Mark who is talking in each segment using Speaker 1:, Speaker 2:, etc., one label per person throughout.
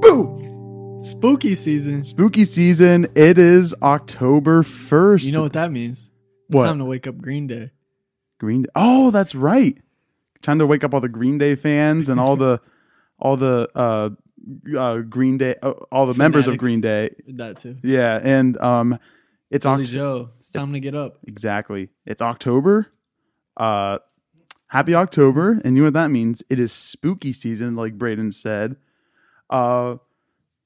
Speaker 1: Boo!
Speaker 2: Spooky season.
Speaker 1: Spooky season. It is October 1st.
Speaker 2: You know what that means? It's
Speaker 1: What?
Speaker 2: time to wake up Green Day.
Speaker 1: Green Day. Oh, that's right. Time to wake up all the Green Day fans and all the all the uh, uh Green Day uh, all the members of Green Day.
Speaker 2: That too.
Speaker 1: Yeah, and um it's
Speaker 2: Billy
Speaker 1: Oct-
Speaker 2: Joe. It's time to get up.
Speaker 1: exactly. It's October. Uh happy October, and you know what that means? It is spooky season like Brayden said. Uh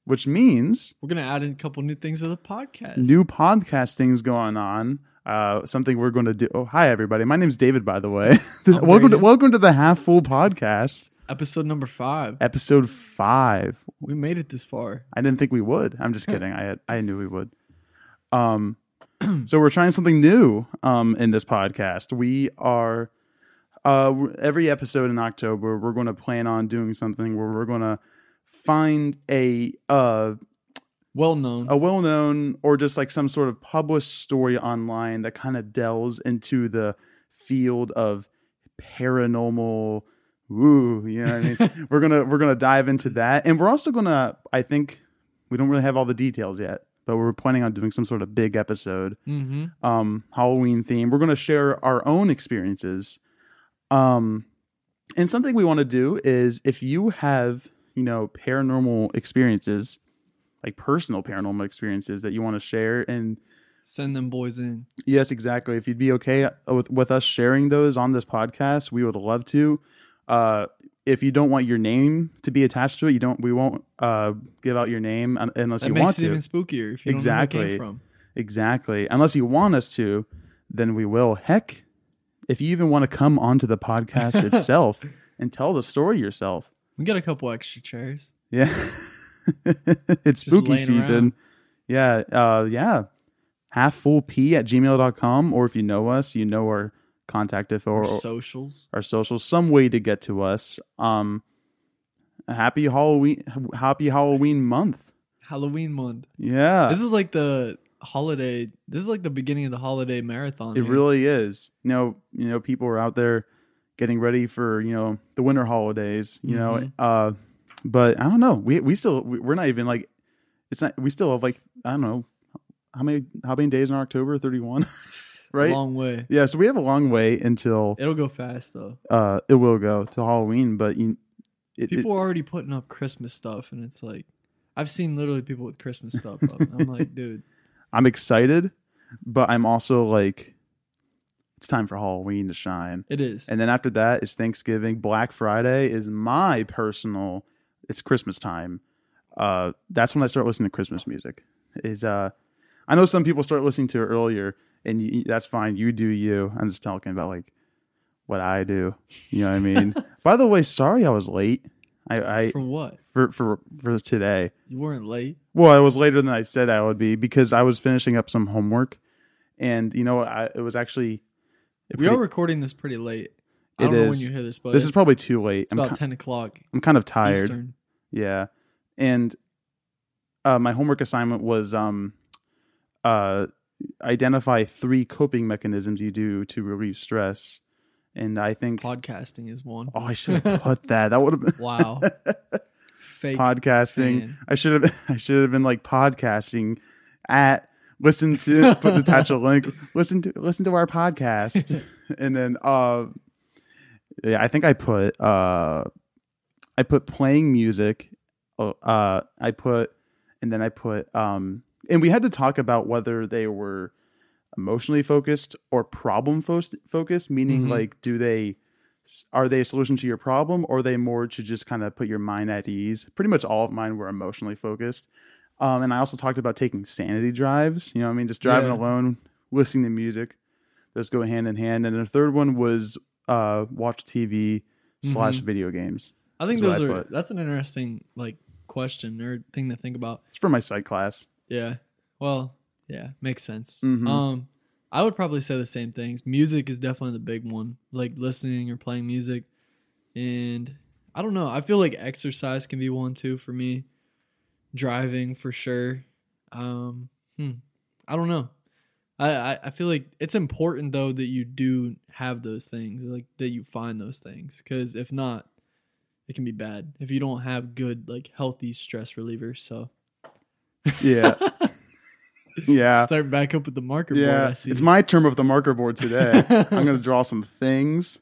Speaker 1: which means
Speaker 2: We're gonna add in a couple new things to the podcast.
Speaker 1: new podcast things going on. Uh, something we're going to do. Oh, hi everybody. My name's David, by the way. welcome to welcome to the Half Full Podcast,
Speaker 2: Episode number five.
Speaker 1: episode five.
Speaker 2: We made it this far.
Speaker 1: I didn't think we would. I'm just kidding. I had, I knew we would. Um, so we're trying something new. Um, in this podcast, we are. Uh, every episode in October, we're going to plan on doing something where we're going to find a uh
Speaker 2: Well known.
Speaker 1: a well-known or just like some sort of published story online that kind of delves into the field of paranormal Ooh, you know what I mean? we're gonna we're gonna dive into that, and we're also gonna. I think we don't really have all the details yet, but we're planning on doing some sort of big episode,
Speaker 2: mm-hmm.
Speaker 1: um, Halloween theme. We're gonna share our own experiences, um, and something we want to do is if you have you know paranormal experiences, like personal paranormal experiences that you want to share, and
Speaker 2: Send them boys in.
Speaker 1: Yes, exactly. If you'd be okay with, with us sharing those on this podcast, we would love to. Uh, if you don't want your name to be attached to it, you don't. We won't uh, give out your name unless
Speaker 2: That
Speaker 1: you want to.
Speaker 2: makes it even spookier if you don't know where
Speaker 1: Exactly.
Speaker 2: came from.
Speaker 1: Exactly. Unless you want us to, then we will. Heck, if you even want to come onto the podcast itself and tell the story yourself,
Speaker 2: We got a couple extra chairs.
Speaker 1: yeah, it's
Speaker 2: Just
Speaker 1: spooky season.
Speaker 2: around.
Speaker 1: Yeah, uh, yeah. Half full p at gmail.com, or if you know us, you know our contact info or,
Speaker 2: Or socials.
Speaker 1: our socials, some way to get to us. Um, happy Halloween, happy Halloween month.
Speaker 2: Halloween month.
Speaker 1: Yeah,
Speaker 2: This is like the holiday. This is like the beginning of the holiday marathon.
Speaker 1: it
Speaker 2: here.
Speaker 1: really is. You know, you know, people are out there getting ready for you know the winter holidays. You know,
Speaker 2: Mhm.
Speaker 1: uh, but I don't know. We we still we- we're not even like it's not. We still have like I don't know how many how many days in October? Thirty one, right?
Speaker 2: Long way.
Speaker 1: Yeah, so we have a long way until
Speaker 2: It'll go fast though.
Speaker 1: uh it will go to Halloween, but you, it, it-
Speaker 2: People are already putting up Christmas stuff, and it's like I've seen literally people with Christmas stuff up. I'm like, dude,
Speaker 1: I'm excited, but I'm also like, it's time for Halloween to shine.
Speaker 2: it is.
Speaker 1: And then after that is Thanksgiving. Black Friday is my personal. It's Christmas time. Uh, that's when I start listening to Christmas music. Is uh, I know some people start listening to it earlier, and you, that's fine. You do you. I'm just talking about like what I do. You know what I mean? By the way, sorry I was late. I, I
Speaker 2: For what?
Speaker 1: for for for today.
Speaker 2: You weren't late.
Speaker 1: Well, I was later than I said I would be because I was finishing up some homework, and you know, I, it was actually.
Speaker 2: We are recording this pretty late. I
Speaker 1: It
Speaker 2: don't know when
Speaker 1: is.
Speaker 2: you hear this, but
Speaker 1: This is probably too late.
Speaker 2: it's
Speaker 1: I'm,
Speaker 2: about
Speaker 1: ki-
Speaker 2: ten o'clock
Speaker 1: I'm kind of tired.
Speaker 2: Eastern.
Speaker 1: Yeah, and uh, my homework assignment was um, uh, identify three coping mechanisms you do to relieve stress, and I think
Speaker 2: Podcasting is one.
Speaker 1: oh, I should have put that. That would have been
Speaker 2: Wow. Fake
Speaker 1: podcasting.
Speaker 2: fan.
Speaker 1: I should have. I should have been like podcasting at listen to put attach a link. Listen to listen to our podcast, and then uh, yeah, I think I put uh, I put playing music. uh, Uh, I put and then I put um, and we had to talk about whether they were emotionally focused or problem fo- focused, meaning
Speaker 2: Mhm.
Speaker 1: like do they are they a solution to your problem or are they more to just kind of put your mind at ease pretty much all of mine were emotionally focused um, and i also talked about taking sanity drives you know what i mean just driving
Speaker 2: Yeah.
Speaker 1: alone listening to music those go hand in hand and the third one was uh, watch tv slash
Speaker 2: Mhm.
Speaker 1: video games
Speaker 2: I think those
Speaker 1: I
Speaker 2: are.
Speaker 1: put.
Speaker 2: That's an interesting like question or thing to think about.
Speaker 1: it's for my psych class
Speaker 2: Yeah. Well, yeah, makes sense.
Speaker 1: Mhm.
Speaker 2: Um, I would probably say the same things. Music is definitely the big one, like listening or playing music, and I don't know. I feel like exercise can be one too for me. Driving for sure. Um, hmm, I don't know. I, I I feel like it's important though that you do have those things, like that you find those things, because if not, it can be bad if you don't have good like healthy stress relievers. So
Speaker 1: Yeah. yeah.
Speaker 2: start back up with the marker board. I see.
Speaker 1: It's my term of the marker board today. I'm gonna draw some things.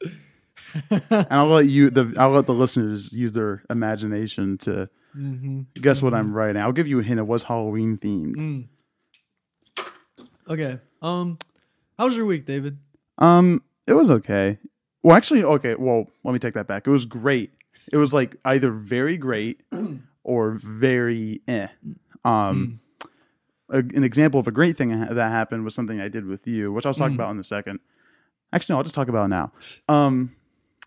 Speaker 1: And I'll let you the I'll let the listeners use their imagination to
Speaker 2: hmm
Speaker 1: guess what I'm writing. I'll give you a hint. It was Halloween themed.
Speaker 2: Mm. Okay. Um, how was your week, David?
Speaker 1: Um, it was okay. Well, actually, okay. Well, let me take that back. It was great. It was like either very great or very eh. Um, a, an example of a great thing that happened was something I did with you, which I'll talk
Speaker 2: Mm.
Speaker 1: about in a second. Actually, no, I'll just talk about it now. Um,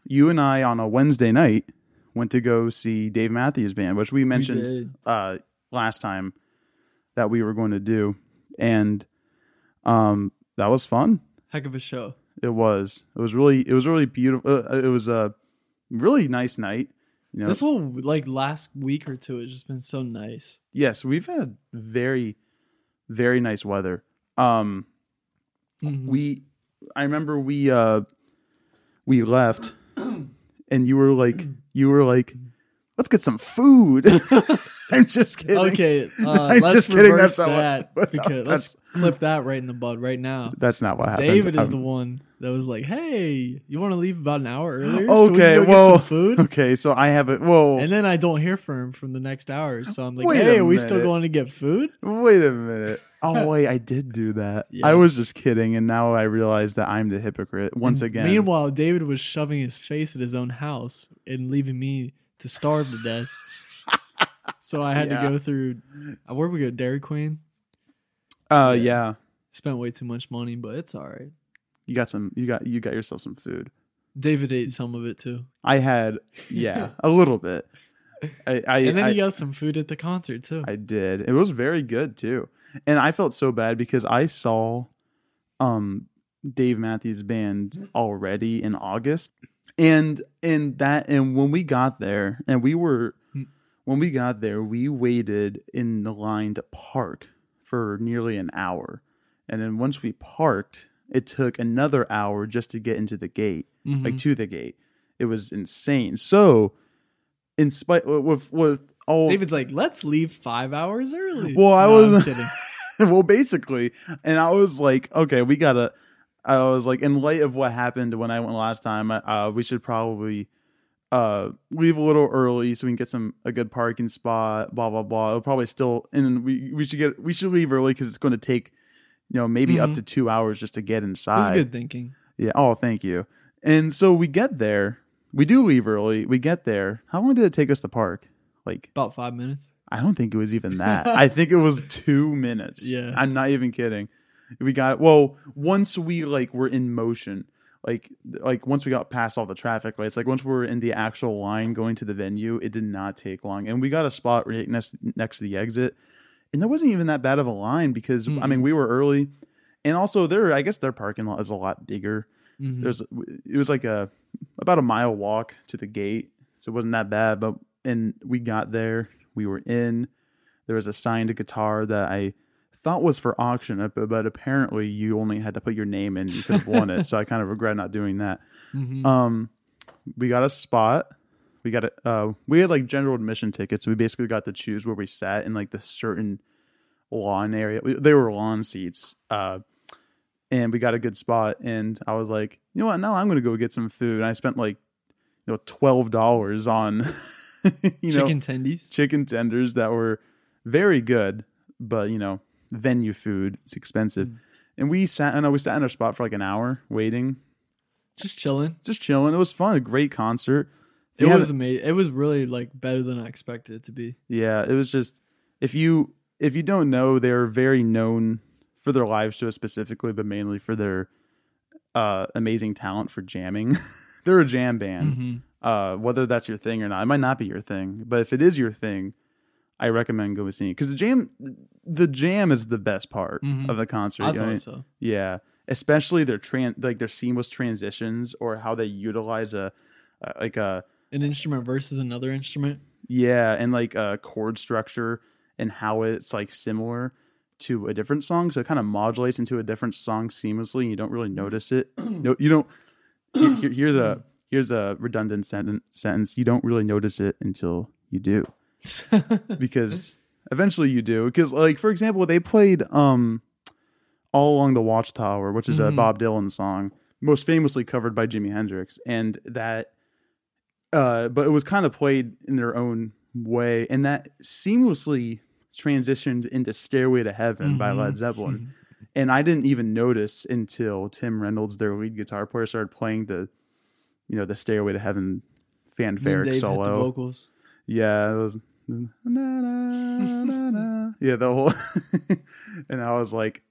Speaker 1: you and I on a Wednesday night went to go see Dave Matthews Band, which we mentioned
Speaker 2: did.
Speaker 1: uh, last time that we were going to do, and um, that was fun.
Speaker 2: Heck of a show.
Speaker 1: It was. It was really. It was really beautiful. Uh, it was a really nice night. You know.
Speaker 2: This whole like last week or two has just been so nice.
Speaker 1: yes, we've had very, very nice weather. Um,
Speaker 2: Mhm.
Speaker 1: we. I remember we uh, we left, and you were like, you were like, let's get some food. I'm just kidding.
Speaker 2: Okay, uh,
Speaker 1: I'm
Speaker 2: let's
Speaker 1: just kidding, that's not what-
Speaker 2: that
Speaker 1: that's
Speaker 2: because let's clip that right in the bud right now.
Speaker 1: That's not what happened.
Speaker 2: David is
Speaker 1: Um,
Speaker 2: the one that was like, "Hey, you want to leave about an hour earlier? so we
Speaker 1: Okay,
Speaker 2: can go
Speaker 1: well,
Speaker 2: get some food."
Speaker 1: Okay, so I have it. Whoa,
Speaker 2: And then I don't hear from him from the next hour, so I'm like,
Speaker 1: Wait
Speaker 2: "Hey, are we still going to get food?"
Speaker 1: Wait a minute. Oh wait, I did do that.
Speaker 2: Yeah.
Speaker 1: I was just kidding, and now I realize that I'm the hypocrite once again.
Speaker 2: Meanwhile, David was shoving his face at his own house and leaving me to starve to death. So I had
Speaker 1: Yeah.
Speaker 2: to go through. uh, Where we go? Dairy Queen.
Speaker 1: uh,
Speaker 2: Yeah.
Speaker 1: yeah,
Speaker 2: Spent way too much money, but it's all right.
Speaker 1: you got some. You got you got yourself some food.
Speaker 2: David ate some of it too,
Speaker 1: I had, yeah, a little bit. I I,
Speaker 2: and then
Speaker 1: I,
Speaker 2: he got some food at the concert too.
Speaker 1: I did. It was very good too, and I felt so bad because I saw, um, Dave Matthews Band already in August, and and that and when we got there, and we were. When we got there, we waited in the line to park for nearly an hour, and then once we parked, it took another hour just to get into the gate
Speaker 2: Mhm.
Speaker 1: like to the gate. It was insane. So, in spite with with all
Speaker 2: David's like, "Let's leave five hours early."
Speaker 1: Well, I
Speaker 2: No,
Speaker 1: was-
Speaker 2: kidding.
Speaker 1: well, basically, and I was like, okay, we gotta. I was like, in light of what happened when I went last time, uh, we should probably uh leave a little early so we can get some a good parking spot. Blah blah blah. It'll probably still, and we we should get we should leave early because it's going to take, you know, maybe up
Speaker 2: Mhm.
Speaker 1: to two hours just to get inside.
Speaker 2: good thinking.
Speaker 1: Yeah. Oh, thank you. And so we get there. We do leave early. We get there. How long did it take us to park? Like,
Speaker 2: About five minutes.
Speaker 1: I don't think it was even that. I think it was two minutes.
Speaker 2: Yeah.
Speaker 1: I'm not even kidding. We got well once we like were in motion, like like once we got past all the traffic lights, like once we were in the actual line going to the venue, it did not take long, and we got a spot right next next to the exit, and there wasn't even that bad of a line because I mean we were early, and also their I guess their parking lot is a lot bigger.
Speaker 2: Mhm.
Speaker 1: There's it was like a about a mile walk to the gate, so it wasn't that bad. But and we got there, we were in. There was a signed guitar that I thought was for auction, uh, but, apparently you only had to put your name in. You could have won it, so I kind of regret not doing that.
Speaker 2: Mhm.
Speaker 1: Um, we got a spot. We got a uh, we had like general admission tickets. We basically got to choose where we sat in like the certain lawn area. We- They were lawn seats. Uh, and we got a good spot. And I was like, you know what? Now I'm gonna go get some food. And I spent like, you know, twelve dollars on, you know,
Speaker 2: Chicken tendies.
Speaker 1: chicken tenders that were very good, but you know, venue food it's expensive.
Speaker 2: Mm.
Speaker 1: And we sat, I know we sat in our spot for like an hour waiting,
Speaker 2: Just chilling.
Speaker 1: just chilling. It was fun, a great concert. If
Speaker 2: It was amazing. It was really like better than I expected it to be.
Speaker 1: yeah, it was just if you if you don't know, they're very known for their live shows specifically, but mainly for their uh, amazing talent for jamming. they're a jam band.
Speaker 2: hmm
Speaker 1: uh, whether that's your thing or not. It might not be your thing, but if it is your thing, I recommend going seeing it because the jam, the jam is the best part
Speaker 2: Mhm.
Speaker 1: of the concert.
Speaker 2: I
Speaker 1: you know what I
Speaker 2: thought
Speaker 1: mean?
Speaker 2: so.
Speaker 1: Yeah, especially their tran like their seamless transitions or how they utilize a, uh, like a
Speaker 2: An instrument versus another instrument.
Speaker 1: yeah, and like a chord structure and how it's like similar to a different song, so it kind of modulates into a different song seamlessly. And you don't really notice it. no, you don't. here- here- here's a here's a redundant sentence. Sentence. You don't really notice it until you do, because eventually you do. Because like for example, they played um, "All Along the Watchtower," which is a
Speaker 2: Mhm.
Speaker 1: Bob Dylan song, most famously covered by Jimi Hendrix, and that. Uh, but it was kind of played in their own way, and that seamlessly transitioned into "Stairway to Heaven" by Led. Zeppelin. and I didn't even notice until Tim Reynolds, their lead guitar player, started playing the, you know, the "Stairway to Heaven" fanfare solo.
Speaker 2: vocals.
Speaker 1: Yeah, it was. Na, na, na, na. Yeah, the whole, and I was like,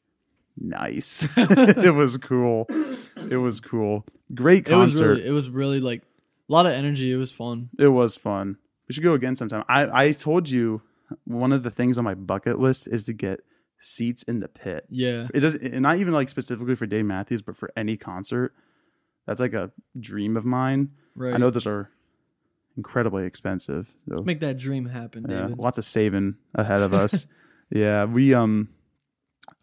Speaker 1: nice. it was cool. It was cool. Great
Speaker 2: It was
Speaker 1: concert.
Speaker 2: really, it was really like a lot of energy. It was fun.
Speaker 1: It was fun. We should go again sometime. I, I told you one of the things on my bucket list is to get seats in the pit.
Speaker 2: Yeah,
Speaker 1: It does and not even like specifically for Dave Matthews, but for any concert. That's like a dream of mine.
Speaker 2: right.
Speaker 1: I know those are incredibly expensive. So,
Speaker 2: Let's make that dream happen,
Speaker 1: yeah,
Speaker 2: David.
Speaker 1: lots of saving ahead of us. yeah, we um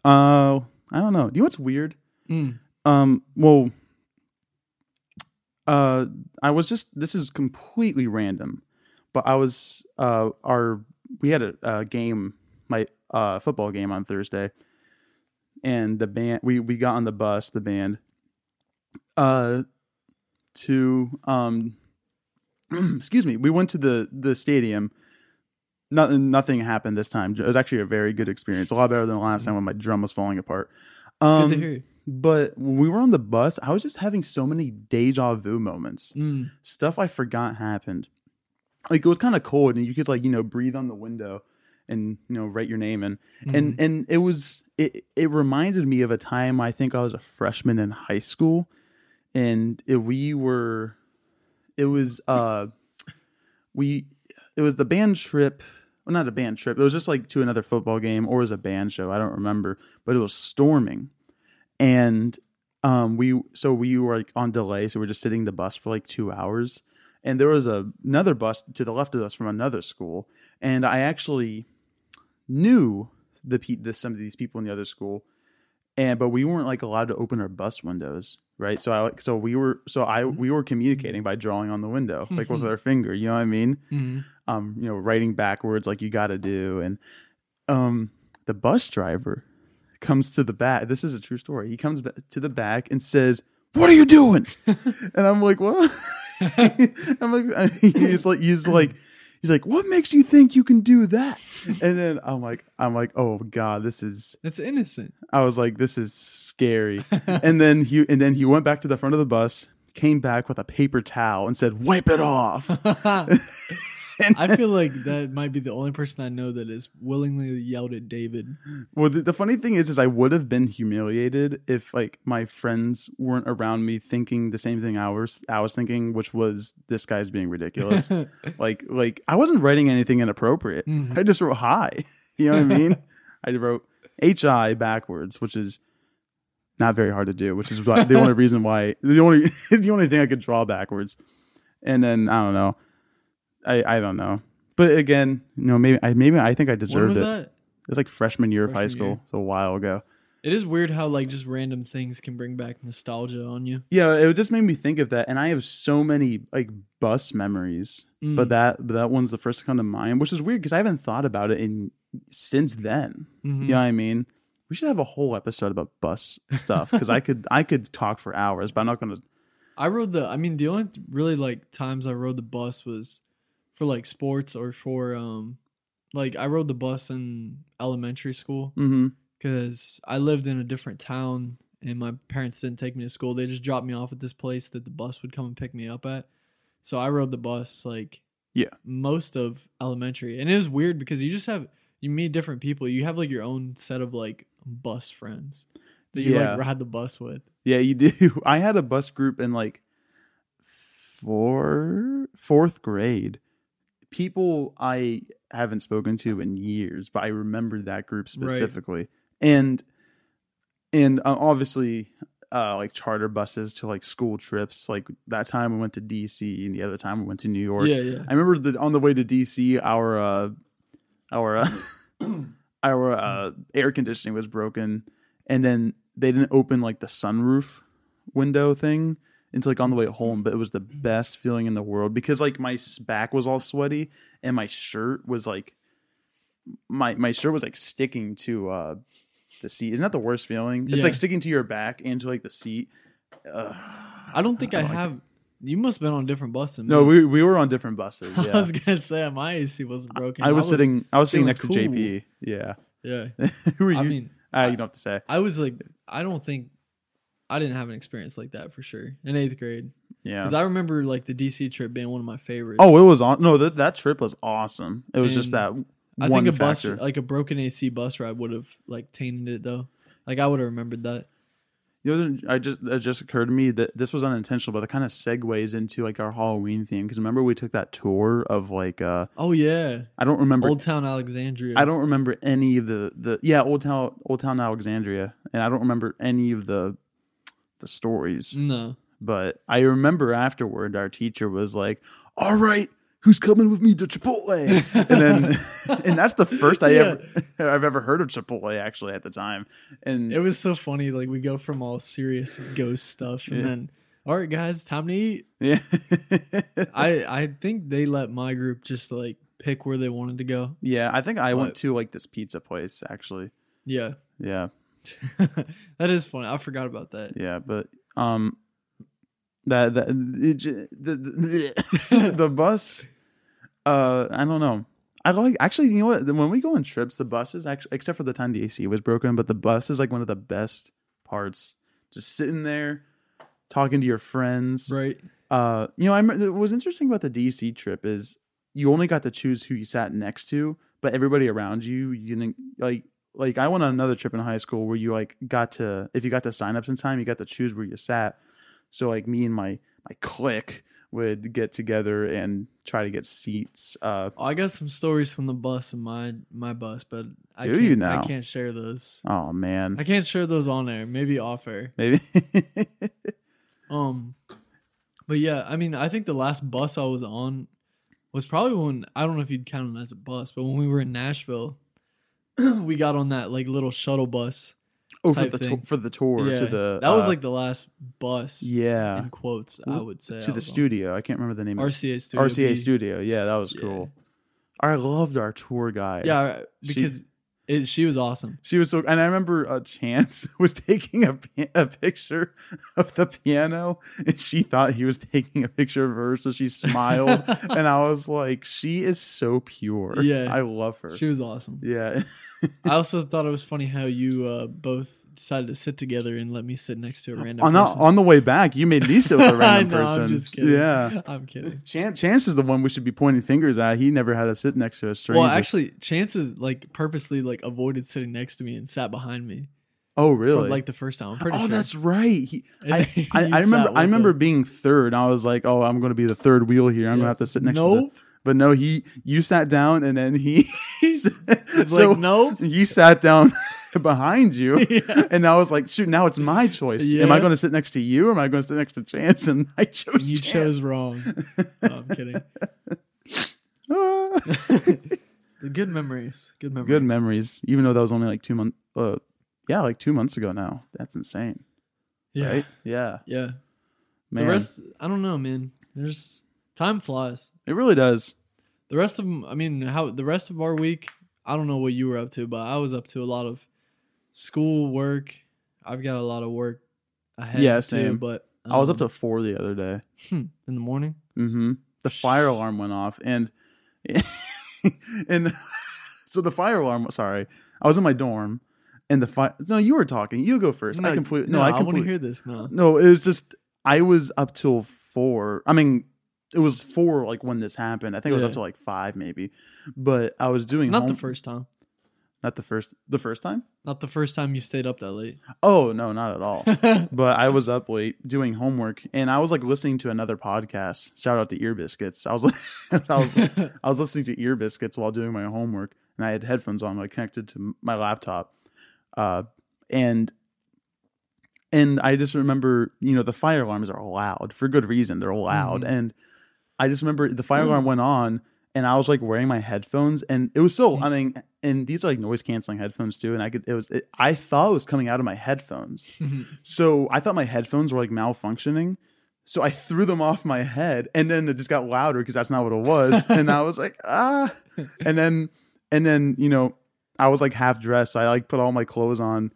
Speaker 1: uh I don't know. Do you know what's weird?
Speaker 2: Mm.
Speaker 1: Um, well, uh, I was just this is completely random, but I was uh our we had a, a game my uh football game on Thursday, and the band we we got on the bus the band, uh, to um, excuse me we went to the the stadium. Nothing nothing happened this time. It was actually a very good experience. A lot better than the last time when my drum was falling apart. Um,
Speaker 2: Good to hear.
Speaker 1: but when we were on the bus, I was just having so many deja vu moments.
Speaker 2: Mm.
Speaker 1: Stuff I forgot happened. Like it was kind of cold, and you could like you know breathe on the window, and you know write your name in,
Speaker 2: Mm-hmm.
Speaker 1: and and it was it it reminded me of a time I think I was a freshman in high school, and it, we were, it was uh, we it was the band trip. Well, not a band trip. It was just like to another football game or it was a band show. I don't remember, but it was storming, and um we so we were like on delay, so we are just sitting the bus for like two hours, and there was a, another bus to the left of us from another school, and I actually knew the, the some of these people in the other school, and but we weren't like allowed to open our bus windows, right? So I like so we were so I we were communicating by drawing on the window like with our finger, you know what I mean?
Speaker 2: Mhm.
Speaker 1: um, you know, writing backwards like you got to do. And um, the bus driver comes to the back. This is a true story. He comes to the back and says, "What are you doing?" and I'm like, "What?" I'm like, he's like, he's like, he's like, "What makes you think you can do that?" And then I'm like, I'm like, "Oh God, this is."
Speaker 2: It's innocent.
Speaker 1: I was like, "This is scary." and then he and then he went back to the front of the bus. Came back with a paper towel and said, "Wipe it off."
Speaker 2: I feel like that might be the only person I know that is willingly yelled at David.
Speaker 1: Well, the, the funny thing is, is I would have been humiliated if like my friends weren't around me thinking the same thing I was I was thinking, which was this guy's being ridiculous. like, like I wasn't writing anything inappropriate.
Speaker 2: Mhm.
Speaker 1: I just wrote hi. You know what I mean? I wrote H I backwards, which is not very hard to do. Which is why, the only reason why the only the only thing I could draw backwards. And then I don't know. I I don't know. But again, you know, maybe I maybe I think I
Speaker 2: when
Speaker 1: deserved
Speaker 2: was
Speaker 1: it.
Speaker 2: that?
Speaker 1: It was like freshman year of high school,
Speaker 2: year.
Speaker 1: so a while ago.
Speaker 2: It is weird how like just random things can bring back nostalgia on you.
Speaker 1: Yeah, it just made me think of that, and I have so many like bus memories,
Speaker 2: Mm.
Speaker 1: but that but that one's the first to come to mind, which is weird because I haven't thought about it in since then.
Speaker 2: Mhm.
Speaker 1: You know what I mean? We should have a whole episode about bus stuff because I could I could talk for hours, but I'm not gonna.
Speaker 2: I rode the. I mean, the only really like times I rode the bus was for like sports or for um, like I rode the bus in elementary school because I lived in a different town and my parents didn't take me to school. They just dropped me off at this place that the bus would come and pick me up at. So I rode the bus like
Speaker 1: Yeah.
Speaker 2: most of elementary, and it was weird because you just have you meet different people. You have like your own set of like bus friends that you
Speaker 1: Yeah.
Speaker 2: like ride the bus with.
Speaker 1: Yeah, you do. I had a bus group in like four fourth grade. People I haven't spoken to in years, but I remember that group
Speaker 2: Right.
Speaker 1: specifically. And and uh, obviously uh like charter buses to like school trips. Like that time we went to DC and the other time we went to New York.
Speaker 2: Yeah, yeah.
Speaker 1: I remember that on the way to DC our uh our uh, our uh, air conditioning was broken, and then they didn't open like the sunroof window thing until like on the way home. But it was the best feeling in the world because like my back was all sweaty and my shirt was like my my shirt was like sticking to uh the seat. Isn't that the worst feeling? It's like sticking to your back and to like the seat. Ugh.
Speaker 2: I don't think I,
Speaker 1: don't like
Speaker 2: have. You must have been on different buses.
Speaker 1: No, we we were on different buses.
Speaker 2: I was gonna say my AC wasn't broken.
Speaker 1: I was sitting. I was sitting next
Speaker 2: cool.
Speaker 1: to JP. Yeah.
Speaker 2: Yeah,
Speaker 1: Who are you?
Speaker 2: I mean,
Speaker 1: Ah, you don't have to say.
Speaker 2: I was like, I don't think I didn't have an experience like that for sure in eighth grade
Speaker 1: Yeah.
Speaker 2: because I remember like the DC trip being one of my favorites.
Speaker 1: Oh, it was on. No, that that trip was awesome. It was just that
Speaker 2: I
Speaker 1: one
Speaker 2: think a bus, like a broken AC bus ride, would have like tainted it though. Like I would have remembered that.
Speaker 1: You know, I just it just occurred to me that this was unintentional, but it kind of segues into like our Halloween theme. Because remember we took that tour of like uh
Speaker 2: Oh yeah,
Speaker 1: I don't remember
Speaker 2: Old Town Alexandria.
Speaker 1: I don't remember any of the the yeah Old Town Old Town Alexandria, and I don't remember any of the the stories.
Speaker 2: No.
Speaker 1: But I remember afterward, our teacher was like, "All right, who's coming with me to Chipotle?" and then, and that's the first I
Speaker 2: Yeah.
Speaker 1: ever I've ever heard of Chipotle actually at the time. And
Speaker 2: It was so funny. Like we go from all serious ghost stuff, and
Speaker 1: Yeah.
Speaker 2: then all right, guys, time to eat.
Speaker 1: yeah,
Speaker 2: I I think they let my group just like pick where they wanted to go.
Speaker 1: yeah, I think I went to like this pizza place actually.
Speaker 2: Yeah,
Speaker 1: Yeah,
Speaker 2: that is funny. I forgot about that.
Speaker 1: yeah, but um, that that it, the, the the bus, uh, I don't know. I like actually, you know what? When we go on trips, the bus is actually, except for the time the AC was broken, but the bus is like one of the best parts. Just sitting there, talking to your friends.
Speaker 2: Right.
Speaker 1: Uh, you know, I what was interesting about the DC trip is you only got to choose who you sat next to, but everybody around you, you didn't like. Like I went on another trip in high school where you like got to if you got to sign ups in time, you got to choose where you sat. So like me and my my clique would get together and try to get seats. Uh,
Speaker 2: Oh, I got some stories from the bus in my my bus, but I
Speaker 1: Do
Speaker 2: can't,
Speaker 1: you now?
Speaker 2: I can't share those.
Speaker 1: oh man,
Speaker 2: I can't share those on air. Maybe off air.
Speaker 1: maybe.
Speaker 2: Um, but yeah, I mean, I think the last bus I was on was probably when I don't know if you'd count it as a bus, but when we were in Nashville, we got on that like little shuttle bus.
Speaker 1: oh, for the to- for the tour
Speaker 2: yeah,
Speaker 1: to the
Speaker 2: that was
Speaker 1: uh,
Speaker 2: like the last bus.
Speaker 1: yeah
Speaker 2: in quotes, I would say
Speaker 1: to the
Speaker 2: on.
Speaker 1: studio. I can't remember the name. of.
Speaker 2: RCA studio.
Speaker 1: RCA
Speaker 2: B.
Speaker 1: studio. Yeah, that was
Speaker 2: Yeah.
Speaker 1: cool. I loved our tour guide.
Speaker 2: Yeah,
Speaker 1: She-
Speaker 2: because it, she was awesome.
Speaker 1: She was so, and I remember uh, Chance was taking a, a picture of the piano, and she thought he was taking a picture of her, so she smiled, and I was like, "She is so pure.
Speaker 2: Yeah.
Speaker 1: I love her.
Speaker 2: She was awesome.
Speaker 1: yeah,
Speaker 2: I also thought it was funny how you uh, both decided to sit together and let me sit next to a random
Speaker 1: on the
Speaker 2: person.
Speaker 1: on the way back, you made me sit with a random
Speaker 2: know,
Speaker 1: person.
Speaker 2: I'm just kidding.
Speaker 1: Yeah,
Speaker 2: I'm kidding.
Speaker 1: Chance, Chance is the one we should be pointing fingers at. He never had to sit next to a stranger.
Speaker 2: Well, actually, Chance is like purposely like avoided sitting next to me and sat behind me.
Speaker 1: oh really?
Speaker 2: From, like the first time. I'm pretty
Speaker 1: oh,
Speaker 2: sure.
Speaker 1: that's right. He, I, I, I remember. I remember
Speaker 2: him.
Speaker 1: being third. I was like, "Oh, I'm going to be the third wheel here. I'm going to have to sit next to." The,
Speaker 2: Nope.
Speaker 1: but no, he. You sat down, and then he.
Speaker 2: He's
Speaker 1: so
Speaker 2: like, nope.
Speaker 1: you sat down behind you,
Speaker 2: Yeah.
Speaker 1: and I was like, "Shoot, now it's my choice. Am I going to sit next to you, or am I going to sit next to Chance?" And I chose.
Speaker 2: You
Speaker 1: Chance.
Speaker 2: chose wrong. No, I'm kidding. The good memories. Good memories.
Speaker 1: Good memories, even though that was only like two months. Uh, yeah, like two months ago now. That's insane,
Speaker 2: Yeah.
Speaker 1: right? Yeah,
Speaker 2: Yeah.
Speaker 1: man.
Speaker 2: The rest, I don't know, man. There's time flies.
Speaker 1: it really does.
Speaker 2: The rest of I mean, how the rest of our week, I don't know what you were up to, but I was up to a lot of school work. I've got a lot of work ahead
Speaker 1: Yeah,
Speaker 2: too,
Speaker 1: same.
Speaker 2: but
Speaker 1: I was up
Speaker 2: um,
Speaker 1: to four the other day.
Speaker 2: in the morning.
Speaker 1: hmm The fire alarm went off, and and so the fire alarm. Sorry, I was in my dorm, and the fire. No, you were talking. You go first. I completely. No, I
Speaker 2: want to hear this now.
Speaker 1: No, it was just I was up till four. I mean, it was four like when this happened. I think it was up to like five maybe, but I was doing
Speaker 2: Not
Speaker 1: home-
Speaker 2: the first time.
Speaker 1: Not the first, the first time.
Speaker 2: Not the first time you stayed up that late.
Speaker 1: Oh no, not at all. but I was up late doing homework, and I was like listening to another podcast. Shout out to Ear Biscuits. I was I was I was listening to Ear Biscuits while doing my homework, and I had headphones on, like connected to my laptop, uh, and and I just remember, you know, the fire alarms are loud for good reason. They're loud,
Speaker 2: Mhm.
Speaker 1: and I just remember the fire alarm went on, and I was like wearing my headphones, and it was.
Speaker 2: Mm.
Speaker 1: I mean, and these are like noise canceling headphones too, and I could. It was. It, I thought it was coming out of my headphones, so I thought my headphones were like malfunctioning. So I threw them off my head, and then it just got louder because that's not what it was. and I was like, ah, and then, and then you know, I was like half dressed, so I like put all my clothes on,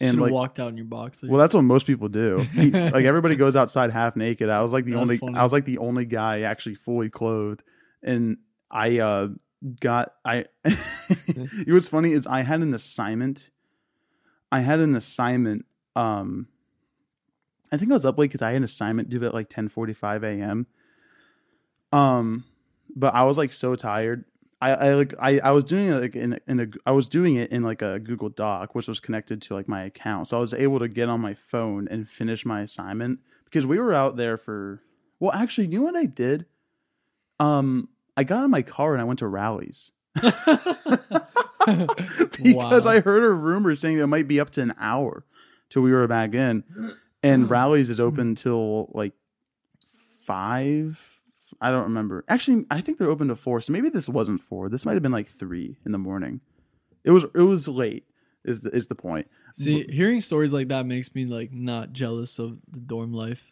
Speaker 1: and like,
Speaker 2: walked out in your boxer.
Speaker 1: well, that's what most people do. like everybody goes outside half naked. I was like the
Speaker 2: That's
Speaker 1: only.
Speaker 2: funny.
Speaker 1: I was like the only guy actually fully clothed, and I uh got I. it was funny is I had an assignment. I had an assignment. Um, I think I was up late because I had an assignment due at like ten forty five a.m. Um, but I was like so tired. I, I like I, I was doing it like in in a I was doing it in like a Google Doc which was connected to like my account, so I was able to get on my phone and finish my assignment because we were out there for. Well, actually, you know what I did? Um, I got in my car and I went to Rally's because
Speaker 2: Wow.
Speaker 1: I heard a rumor saying that it might be up to an hour till we were back in, and mm. Rally's is open mm. till like five. I don't remember. Actually, I think they're open to four. So maybe this wasn't four. This might have been like three in the morning. It was it was late. Is the, is the point?
Speaker 2: See, hearing stories like that makes me like not jealous of the dorm life.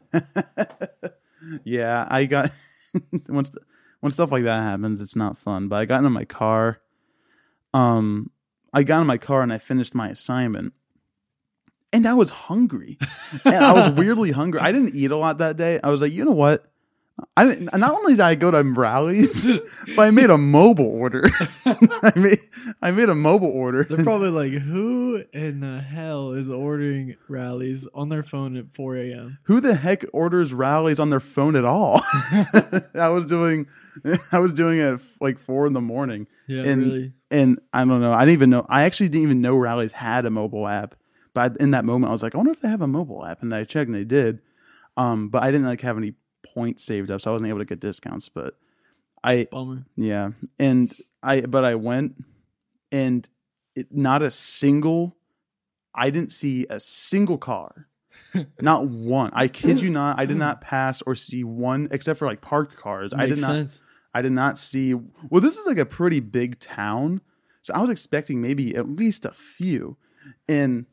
Speaker 1: yeah, I got once when stuff like that happens, it's not fun. But I got into my car. Um, I got in my car and I finished my assignment, and I was hungry. and I was weirdly hungry. I didn't eat a lot that day. I was like, you know what? I didn't, not only did I go to Rally's, but I made a mobile order. I made I made a mobile order.
Speaker 2: They're probably like, who in the hell is ordering Rally's on their phone at 4 a.m.?
Speaker 1: who the heck orders Rally's on their phone at all? I was doing, I was doing it at like four in the morning,
Speaker 2: Yeah,
Speaker 1: And-
Speaker 2: really.
Speaker 1: and I don't know. I didn't even know. I actually didn't even know Rally's had a mobile app. But in that moment, I was like, I wonder if they have a mobile app, and I checked, and they did. Um, but I didn't like have any points saved up, so I wasn't able to get discounts. But I,
Speaker 2: Bummer.
Speaker 1: yeah, and I, but I went, and it, not a single, I didn't see a single car, not one. I kid you not, I did not pass or see one except for like parked cars. I did not.
Speaker 2: sense.
Speaker 1: I did not see. Well, this is like a pretty big town, so I was expecting maybe at least a few, and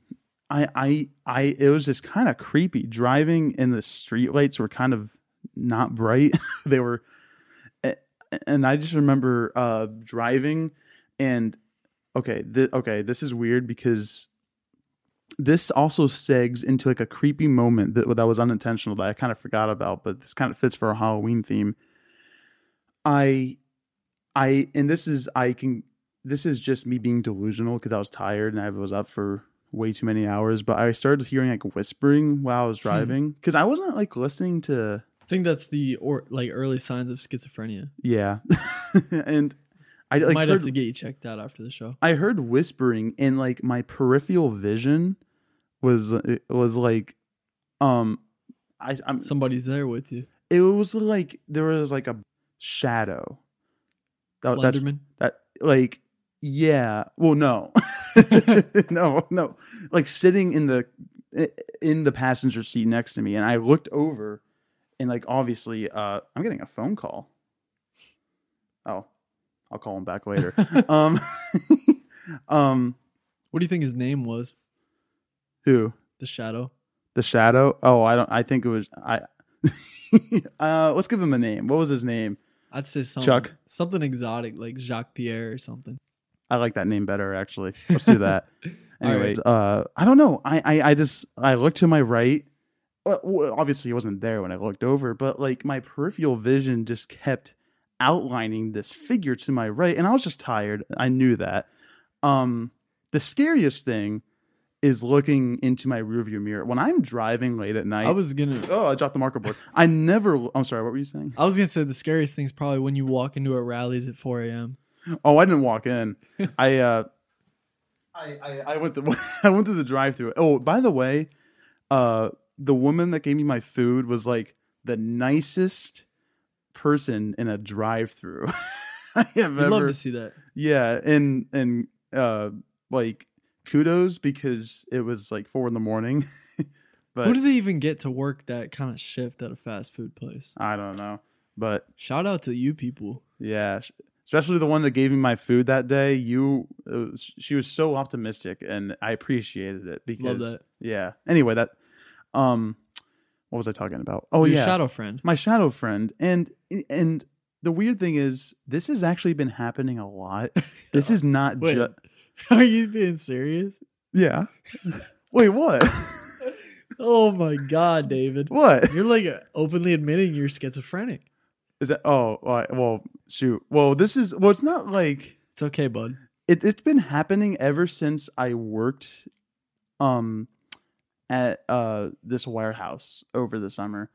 Speaker 1: I, I, I. It was just kind of creepy driving, and the street lights were kind of not bright. they were, and I just remember uh driving, and okay, th- okay, this is weird because this also segs into like a creepy moment that that was unintentional that I kind of forgot about, but this kind of fits for a Halloween theme. I I and this is I can this is just me being delusional because I was tired and I was up for way too many hours, but I started hearing like whispering while I was
Speaker 2: Hmm.
Speaker 1: driving because I wasn't like listening to
Speaker 2: think that's the or like early signs of schizophrenia.
Speaker 1: yeah, and I like
Speaker 2: Might
Speaker 1: heard,
Speaker 2: have to get you checked out after the show.
Speaker 1: I heard whispering and like my peripheral vision was it was like um I I'm
Speaker 2: Somebody's there with you.
Speaker 1: it was like there was like a shadow. That-
Speaker 2: Slenderman.
Speaker 1: that like yeah well no no no like sitting in the in the passenger seat next to me and i looked over and like obviously uh i'm getting a phone call oh i'll call him back later um um
Speaker 2: What do you think his name was?
Speaker 1: who
Speaker 2: The Shadow.
Speaker 1: the shadow oh i don't i think it was i uh let's give him a name what was his name
Speaker 2: I'd say something,
Speaker 1: Chuck.
Speaker 2: something exotic like Jacques Pierre or something.
Speaker 1: I like that name better actually. Let's do that. Anyway, uh, I don't know. I, I I just I look to my right. Well, obviously, he wasn't there when I looked over, but like my peripheral vision just kept outlining this figure to my right, and I was just tired. I knew that. Um, the scariest thing is looking into my rearview mirror when I'm driving late at night.
Speaker 2: I was gonna
Speaker 1: oh, I dropped the marker board. I never. I'm sorry. What were you saying?
Speaker 2: I was gonna say the scariest thing is probably when you walk into a Rally's at 4 a.m.
Speaker 1: Oh, I didn't walk in. I uh I, I I went the I went through the drive through. Oh, by the way, uh the woman that gave me my food was like the nicest person in a drive through I have
Speaker 2: I'd love to see that.
Speaker 1: Yeah, and and uh like kudos because it was like four in the morning. but
Speaker 2: Who do they even get to work that kind of shift at a fast food place?
Speaker 1: I don't know. But
Speaker 2: Shout out to you people.
Speaker 1: Yeah. especially the one that gave me my food that day. You, it was, she was so optimistic, and I appreciated it because
Speaker 2: Love that.
Speaker 1: yeah. Anyway, that um, what was I talking about? Oh
Speaker 2: Your
Speaker 1: yeah,
Speaker 2: shadow friend.
Speaker 1: my shadow friend, and and the weird thing is, this has actually been happening a lot. This is not
Speaker 2: Wait,
Speaker 1: just
Speaker 2: are you being serious?
Speaker 1: yeah. Wait, what?
Speaker 2: Oh my god, David.
Speaker 1: what
Speaker 2: You're like openly admitting you're schizophrenic.
Speaker 1: is that? Oh, well, well, shoot. Well, this is well. It's not like
Speaker 2: It's okay, bud.
Speaker 1: it, it's been happening ever since I worked um at uh this warehouse over the summer.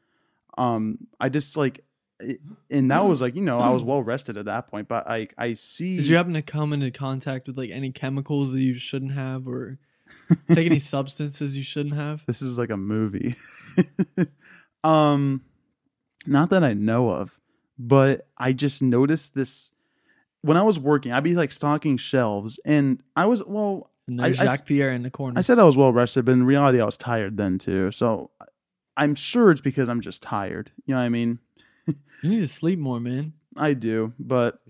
Speaker 1: Um I just like it- and that was like, you know, I was well rested at that point, but I I see
Speaker 2: Did you happen to come into contact with like any chemicals that you shouldn't have or take any substances you shouldn't have?
Speaker 1: this is like a movie. um not that I know of, but I just noticed this when I was working, I'd be like stocking shelves and I was well
Speaker 2: And
Speaker 1: I-
Speaker 2: there's
Speaker 1: I
Speaker 2: Jacques Pierre in the corner.
Speaker 1: I said I was well rested, but in reality, I was tired then too. So I'm sure it's because I'm just tired. You know what I mean?
Speaker 2: you need to sleep more, man.
Speaker 1: I do, but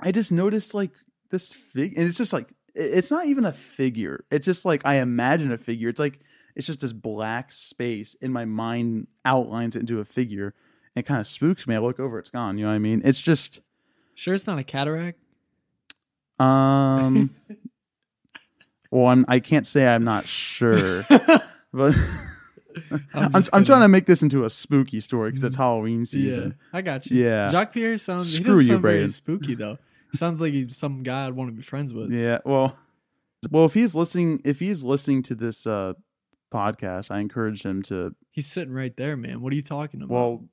Speaker 1: I just noticed like this fig, and it's just like it's not even a figure. It's just like I imagine a figure. It's like it's just this black space in my mind outlines it into a figure. And it kind of spooks me. I look over, it's gone. You know what I mean? It's just
Speaker 2: Sure, it's not a cataract.
Speaker 1: um. well, I'm, I can't say I'm not sure, but. I'm,
Speaker 2: just
Speaker 1: I'm, trying to make this into a spooky story because it's Halloween
Speaker 2: Yeah,
Speaker 1: season.
Speaker 2: I got you.
Speaker 1: Yeah.
Speaker 2: Jacques Pierre sounds.
Speaker 1: Screw
Speaker 2: doesn't
Speaker 1: you,
Speaker 2: sound
Speaker 1: Brayden.
Speaker 2: spooky though. sounds like he's some guy I'd want to be friends with.
Speaker 1: Yeah. Well, well, if he's listening, if he's listening to this uh, podcast, I encourage him to.
Speaker 2: He's sitting right there, man. What are you talking about?
Speaker 1: Well,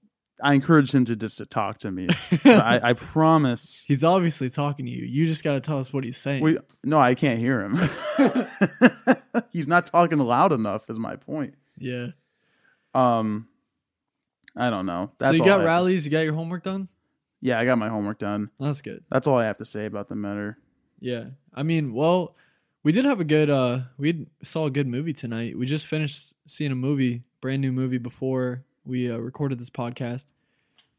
Speaker 1: I encourage him to just to talk to me. I, I promise.
Speaker 2: he's obviously talking to you. You just got to tell us what he's saying.
Speaker 1: We no, I can't hear him. he's not talking loud enough. Is my point.
Speaker 2: yeah.
Speaker 1: Um, I don't know. That's
Speaker 2: so you got Rally's. You got your homework done.
Speaker 1: yeah, I got my homework done.
Speaker 2: That's good.
Speaker 1: That's all I have to say about the matter.
Speaker 2: Yeah. I mean, well, we did have a good. uh We saw a good movie tonight. We just finished seeing a movie, brand new movie before we uh, recorded this podcast.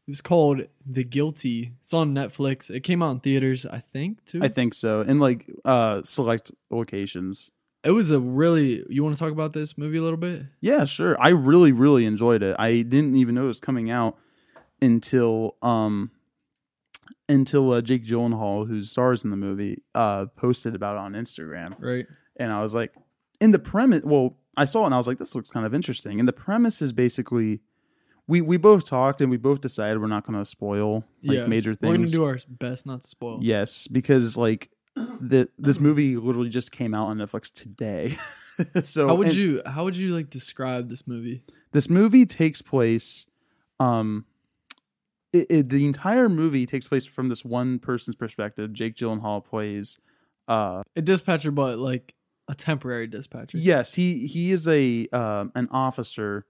Speaker 2: It was called The Guilty. It's on Netflix. It came out in theaters, I think, too.
Speaker 1: I think so. In like uh select locations.
Speaker 2: it was a really. You want to talk about this movie a little bit?
Speaker 1: Yeah, sure. I really, really enjoyed it. I didn't even know it was coming out until um until uh, Jake Gyllenhaal, who stars in the movie, uh posted about it on Instagram,
Speaker 2: Right.
Speaker 1: and I was like, in the premise. Well, I saw it and I was like, this looks kind of interesting. And the premise is basically, we we both talked and we both decided we're not going to spoil like
Speaker 2: yeah.
Speaker 1: major things.
Speaker 2: We're gonna do our best not to spoil.
Speaker 1: Yes, because like the this movie literally just came out on Netflix today. so
Speaker 2: How would
Speaker 1: and-
Speaker 2: you? How would you like describe this movie?
Speaker 1: this movie takes place um it, it, the entire movie takes place from this one person's perspective jake gyllenhaal plays uh
Speaker 2: A dispatcher, but like a temporary dispatcher.
Speaker 1: yes he he is a um an officer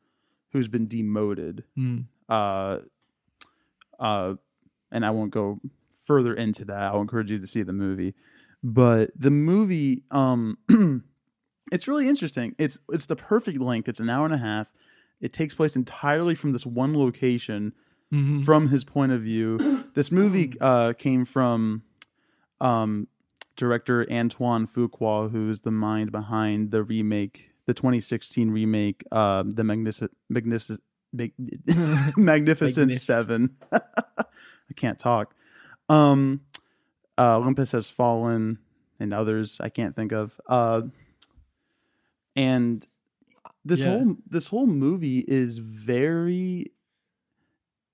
Speaker 1: who's been demoted
Speaker 2: Mm.
Speaker 1: uh uh and i won't go further into that. I'll encourage you to see the movie. But the movie um it's really interesting. It's it's the perfect length. It's an hour and a half. It takes place entirely from this one location
Speaker 2: Mhm.
Speaker 1: from his point of view. This movie uh came from um director antoine fuqua who is the mind behind the remake the 2016 remake um the magnificent magnificent Mag- magnificent
Speaker 2: Magnif-
Speaker 1: seven i can't talk um uh olympus has fallen and others i can't think of uh and this
Speaker 2: Yeah.
Speaker 1: whole this whole movie is very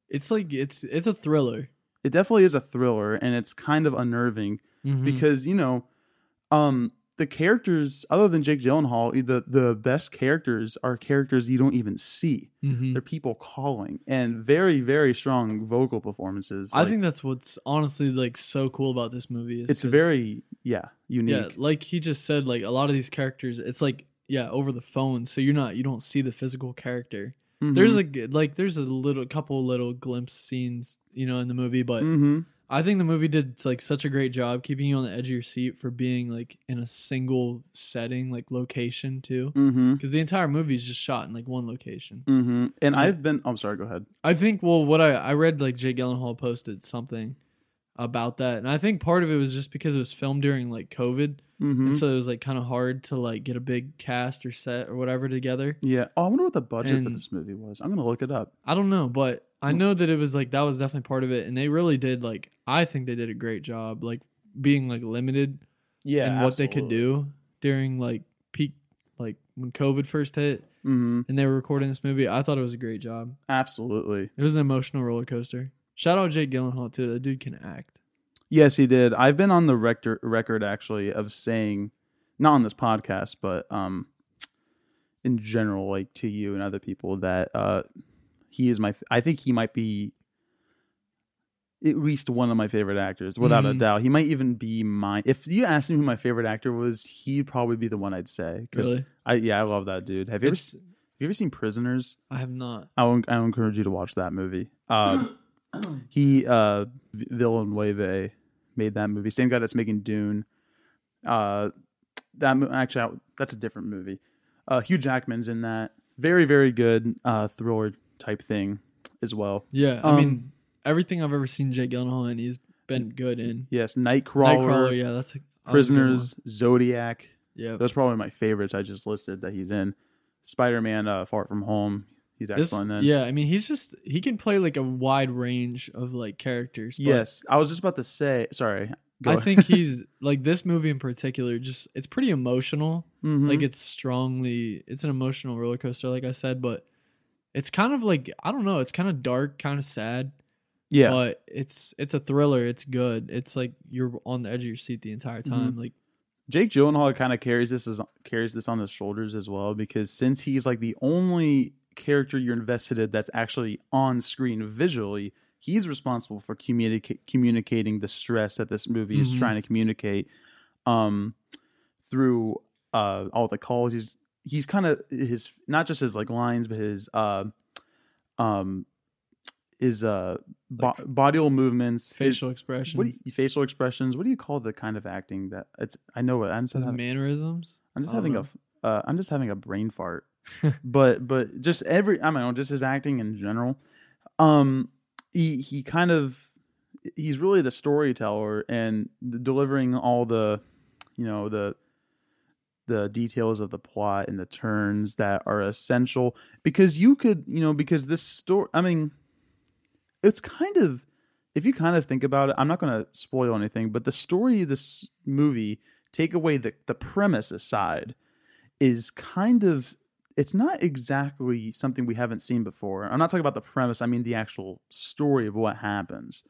Speaker 2: It's like it's it's a thriller
Speaker 1: it definitely is a thriller and it's kind of unnerving
Speaker 2: Mhm.
Speaker 1: because you know um the characters other than Jake Gyllenhaal the the best characters are characters you don't even see
Speaker 2: Mhm.
Speaker 1: they're people calling and very very strong vocal performances
Speaker 2: I
Speaker 1: Like,
Speaker 2: think that's what's honestly like so cool about this movie. Is
Speaker 1: it's very yeah unique
Speaker 2: yeah, like he just said, like a lot of these characters, it's like yeah over the phone, so you're not you don't see the physical character.
Speaker 1: Mhm.
Speaker 2: There's like like there's a little couple little glimpse scenes you know in the movie, but
Speaker 1: Mhm.
Speaker 2: I think the movie did like such a great job keeping you on the edge of your seat for being like in a single setting, like location too. Because the entire movie is just shot in like one location.
Speaker 1: Mhm. and
Speaker 2: Yeah.
Speaker 1: I've been I'm sorry go ahead
Speaker 2: I think well, what I I read like Jake Gyllenhaal posted something about that. And I think part of it was just because it was filmed during like COVID,
Speaker 1: hmm
Speaker 2: and so it was like kind of hard to like get a big cast or set or whatever together.
Speaker 1: yeah. Oh, I wonder what the budget for this movie was. I'm gonna look it up.
Speaker 2: I don't know, but I know that it was like that was definitely part of it, and they really did like I think they did a great job, like being like limited
Speaker 1: Yeah,
Speaker 2: and what they could do during like peak, like when COVID first hit,
Speaker 1: hmm
Speaker 2: and they were recording this movie. I thought it was a great job.
Speaker 1: Absolutely.
Speaker 2: It was an emotional roller coaster. Shout out Jake Gyllenhaal too. That dude can act.
Speaker 1: Yes, he did. I've been on the rector- record actually of saying, not on this podcast, but um, in general, like to you and other people, that uh, he is my. I think he might be at least one of my favorite actors, without a
Speaker 2: Mhm.
Speaker 1: doubt. He might even be my. If you asked me who my favorite actor was, he'd probably be the one I'd say.
Speaker 2: Really,
Speaker 1: I yeah, I love that dude. Have you ever have you ever seen Prisoners?
Speaker 2: I have not.
Speaker 1: I would, I would encourage you to watch that movie. Uh, he uh Villeneuve made that movie. Same guy that's making Dune. Uh, that actually that's a different movie. Uh, Hugh Jackman's in that. Very very good uh thriller type thing as well.
Speaker 2: Yeah, I
Speaker 1: Um,
Speaker 2: mean everything I've ever seen Jake Gyllenhaal in, he's been good in.
Speaker 1: Yes, Nightcrawler,
Speaker 2: Nightcrawler, yeah, that's a that was a.
Speaker 1: Prisoners, Zodiac.
Speaker 2: Yeah,
Speaker 1: Those probably my favorites. I just listed that he's in. Spider Man, uh, Far From Home. He's
Speaker 2: This-
Speaker 1: excellent in.
Speaker 2: yeah, I mean, he's just he can play like a wide range of like characters.
Speaker 1: Yes, I was just about to say. Sorry.
Speaker 2: I think he's like this movie in particular. Just it's pretty emotional.
Speaker 1: Mhm.
Speaker 2: Like it's strongly, it's an emotional roller coaster, like I said. But it's kind of like I don't know. It's kind of dark, kind of sad.
Speaker 1: yeah.
Speaker 2: But it's it's a thriller. It's good. It's like you're on the edge of your seat the entire
Speaker 1: Mm-hmm.
Speaker 2: time. Like
Speaker 1: Jake Gyllenhaal kind of carries this as carries this on his shoulders as well because since he's like the only character you're invested in that's actually on screen visually, he's responsible for communica- communicating the stress that this movie is
Speaker 2: Mhm.
Speaker 1: trying to communicate um through uh all the calls he's he's kind of his not just his like lines but his uh um his uh bo-
Speaker 2: Like
Speaker 1: body movements his-
Speaker 2: facial expressions,
Speaker 1: what you, facial expressions what do you call the kind of acting that it's i know what i'm just, having,
Speaker 2: mannerisms.
Speaker 1: I'm just having
Speaker 2: know.
Speaker 1: a uh, i'm just having a brain fart but but just every i don't know just his acting in general um he he kind of he's really the storyteller and the, delivering all the you know the the details of the plot and the turns that are essential because you could you know because this story i mean it's kind of if you kind of think about it i'm not going to spoil anything but the story of this movie take away the, the premise aside is kind of it's not exactly something we haven't seen before. I'm not talking about the premise i mean the actual story of what happens.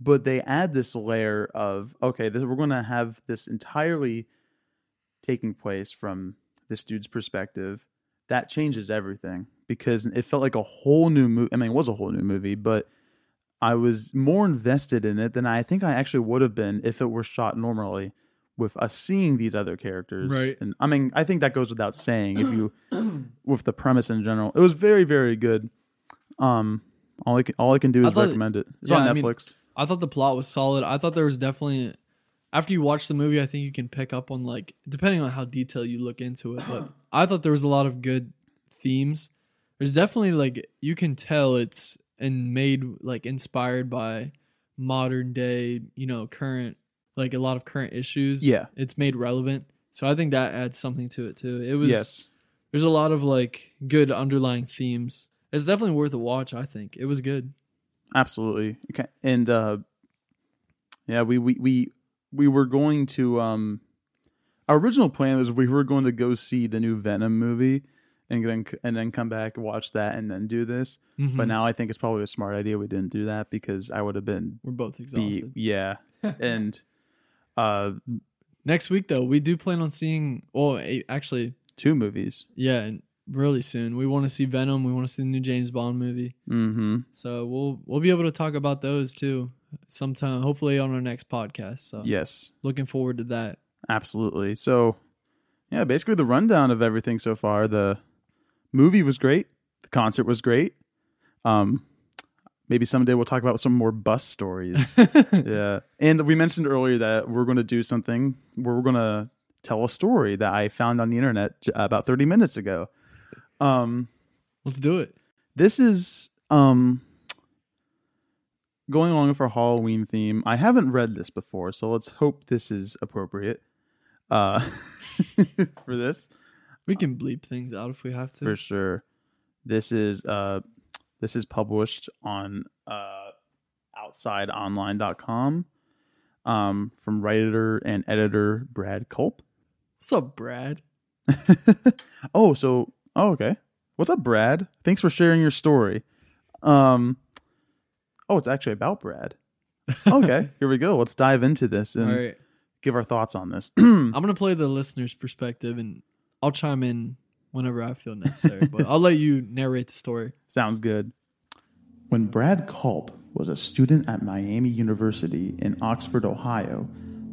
Speaker 1: But they add this layer of okay this, we're going to have this entirely taking place from this dude's perspective that changes everything because it felt like a whole new movie i mean it was a whole new movie but i was more invested in it than i think i actually would have been if it were shot normally with us seeing these other characters.
Speaker 2: Right.
Speaker 1: and i mean i think that goes without saying if you with the premise in general. It was very very good. Um all i can, all I can do is
Speaker 2: thought-
Speaker 1: recommend it. It's
Speaker 2: yeah,
Speaker 1: on
Speaker 2: I mean,
Speaker 1: netflix.
Speaker 2: I thought the plot was solid. I thought there was definitely after you watch the movie, I think you can pick up on like depending on how detailed you look into it. But I thought there was a lot of good themes. There's definitely like you can tell it's and made like inspired by modern day, you know, current like a lot of current issues.
Speaker 1: Yeah.
Speaker 2: It's made relevant. So I think that adds something to it too. It was
Speaker 1: yes
Speaker 2: there's a lot of like good underlying themes. It's definitely worth a watch, I think. It was good.
Speaker 1: absolutely okay and uh yeah we we we, we were going to um our original plan was we were going to go see the new venom movie and then and then come back watch that and then do this
Speaker 2: Mhm.
Speaker 1: but now i think it's probably a smart idea we didn't do that because i would have been
Speaker 2: We're both exhausted.
Speaker 1: yeah and uh
Speaker 2: Next week, though, we do plan on seeing. Well, actually,
Speaker 1: two movies
Speaker 2: yeah, and really soon. We want to see Venom. We want to see the new James Bond movie.
Speaker 1: mm-hmm
Speaker 2: So we'll we'll be able to talk about those too sometime. Hopefully on our next podcast. So
Speaker 1: yes
Speaker 2: looking forward to that.
Speaker 1: Absolutely. So, yeah, basically the rundown of everything so far. The movie was great. The concert was great. Um, maybe someday we'll talk about some more bus stories. yeah, and we mentioned earlier that we're going to do something where we're going to tell a story that I found on the internet about thirty minutes ago. Um,
Speaker 2: Let's do it.
Speaker 1: this is um going along with our Halloween theme. I haven't read this before, so let's hope this is appropriate uh, for this
Speaker 2: We can bleep things out if we have to.
Speaker 1: for sure. This is uh, this is published on uh, outsideonline.com um, from writer and editor Brad Culp.
Speaker 2: What's up, Brad?
Speaker 1: oh, so oh, okay. What's up, Brad? Thanks for sharing your story. Um, oh, it's actually about Brad. Okay, here we go. Let's dive into this and
Speaker 2: right.
Speaker 1: give our thoughts on this.
Speaker 2: I'm gonna play the listener's perspective, and I'll chime in whenever I feel necessary. but I'll let you narrate the story.
Speaker 1: Sounds good. When Brad Culp was a student at Miami University in Oxford, Ohio,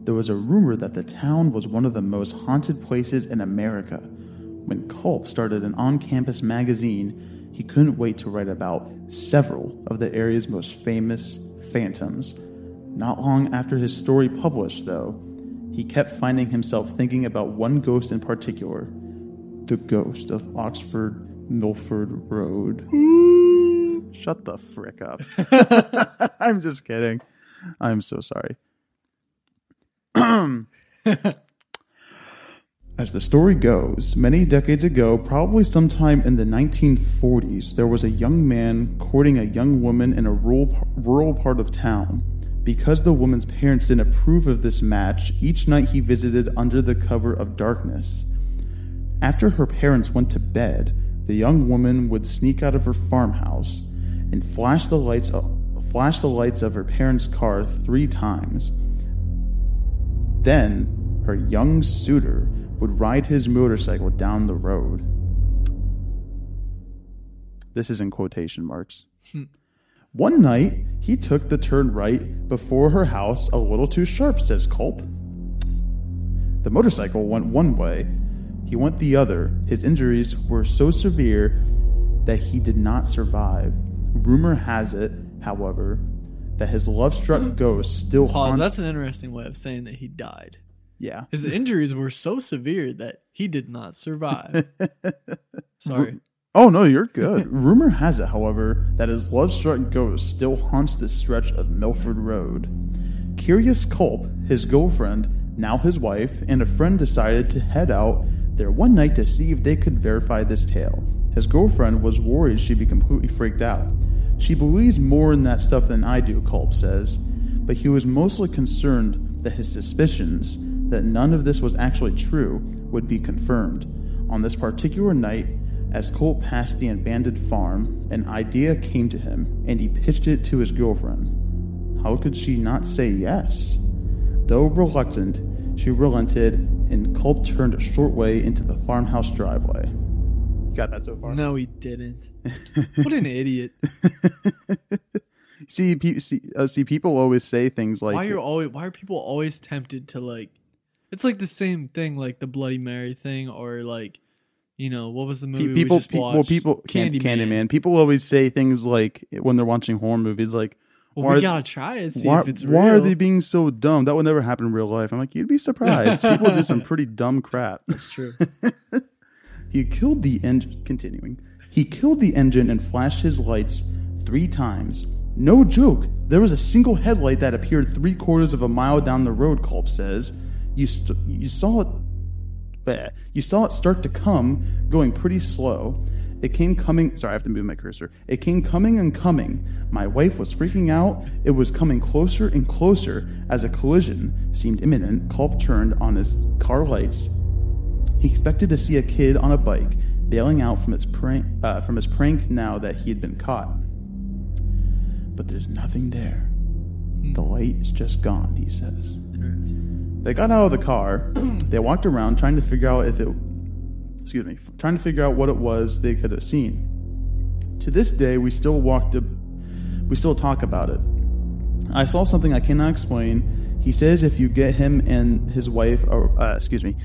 Speaker 1: there was a rumor that the town was one of the most haunted places in America. When Culp started an on campus magazine, he couldn't wait to write about several of the area's most famous phantoms. Not long after his story published, though, he kept finding himself thinking about one ghost in particular the ghost of Oxford Milford Road. Shut the frick up. I'm just kidding. I'm so sorry. As the story goes, many decades ago, probably sometime in the 1940s, there was a young man courting a young woman in a rural, rural part of town. Because the woman's parents didn't approve of this match, each night he visited under the cover of darkness. After her parents went to bed, the young woman would sneak out of her farmhouse and flash the lights flash the lights of her parents' car 3 times. Then her young suitor would ride his motorcycle down the road. This is in quotation marks. Hmm. One night, he took the turn right before her house a little too sharp, says Culp. The motorcycle went one way, he went the other. His injuries were so severe that he did not survive. Rumor has it, however, that his love struck hmm. ghost still
Speaker 2: Pause.
Speaker 1: haunts.
Speaker 2: That's an interesting way of saying that he died.
Speaker 1: Yeah.
Speaker 2: His injuries were so severe that he did not survive. Sorry.
Speaker 1: Oh no, you're good. Rumor has it, however, that his love-struck ghost still haunts this stretch of Milford Road. Curious Culp, his girlfriend, now his wife, and a friend decided to head out there one night to see if they could verify this tale. His girlfriend was worried she'd be completely freaked out. She believes more in that stuff than I do, Culp says, but he was mostly concerned that his suspicions that none of this was actually true would be confirmed. On this particular night, as Culp passed the abandoned farm, an idea came to him, and he pitched it to his girlfriend. How could she not say yes? Though reluctant, she relented, and Culp turned a short way into the farmhouse driveway. Got that so far?
Speaker 2: No, he didn't. What an idiot.
Speaker 1: See, pe- see, uh, see, people always say things like,
Speaker 2: why are always why are people always tempted to like it's like the same thing like the Bloody Mary thing or like you know, what was the movie
Speaker 1: Pe-
Speaker 2: we
Speaker 1: people,
Speaker 2: just
Speaker 1: pe-
Speaker 2: watched?
Speaker 1: well, people,
Speaker 2: Candyman.
Speaker 1: Candyman. Candyman. People always say things like when they're watching horror movies, like,
Speaker 2: Well,
Speaker 1: why
Speaker 2: we gotta try it, see
Speaker 1: why,
Speaker 2: if it's real.
Speaker 1: why are they being so dumb? That would never happen in real life. I'm like, you'd be surprised. People do some pretty dumb crap.
Speaker 2: That's true.
Speaker 1: He killed the engine. Continuing, he killed the engine and flashed his lights three times. No joke. There was a single headlight that appeared three quarters of a mile down the road. Culp says, "You st- you saw it. bleh. You saw it start to come, going pretty slow. It came coming. Sorry, I have to move my cursor. It came coming and coming. My wife was freaking out. It was coming closer and closer as a collision seemed imminent. Culp turned on his car lights he expected to see a kid on a bike bailing out from his prank, uh, from his prank now that he had been caught. But there's nothing there. The light is just gone, he says. They got out of the car. they walked around trying to figure out if it, excuse me, trying to figure out what it was they could have seen. To this day, we still walk to, we still talk about it. I saw something I cannot explain. He says if you get him and his wife, or uh, excuse me,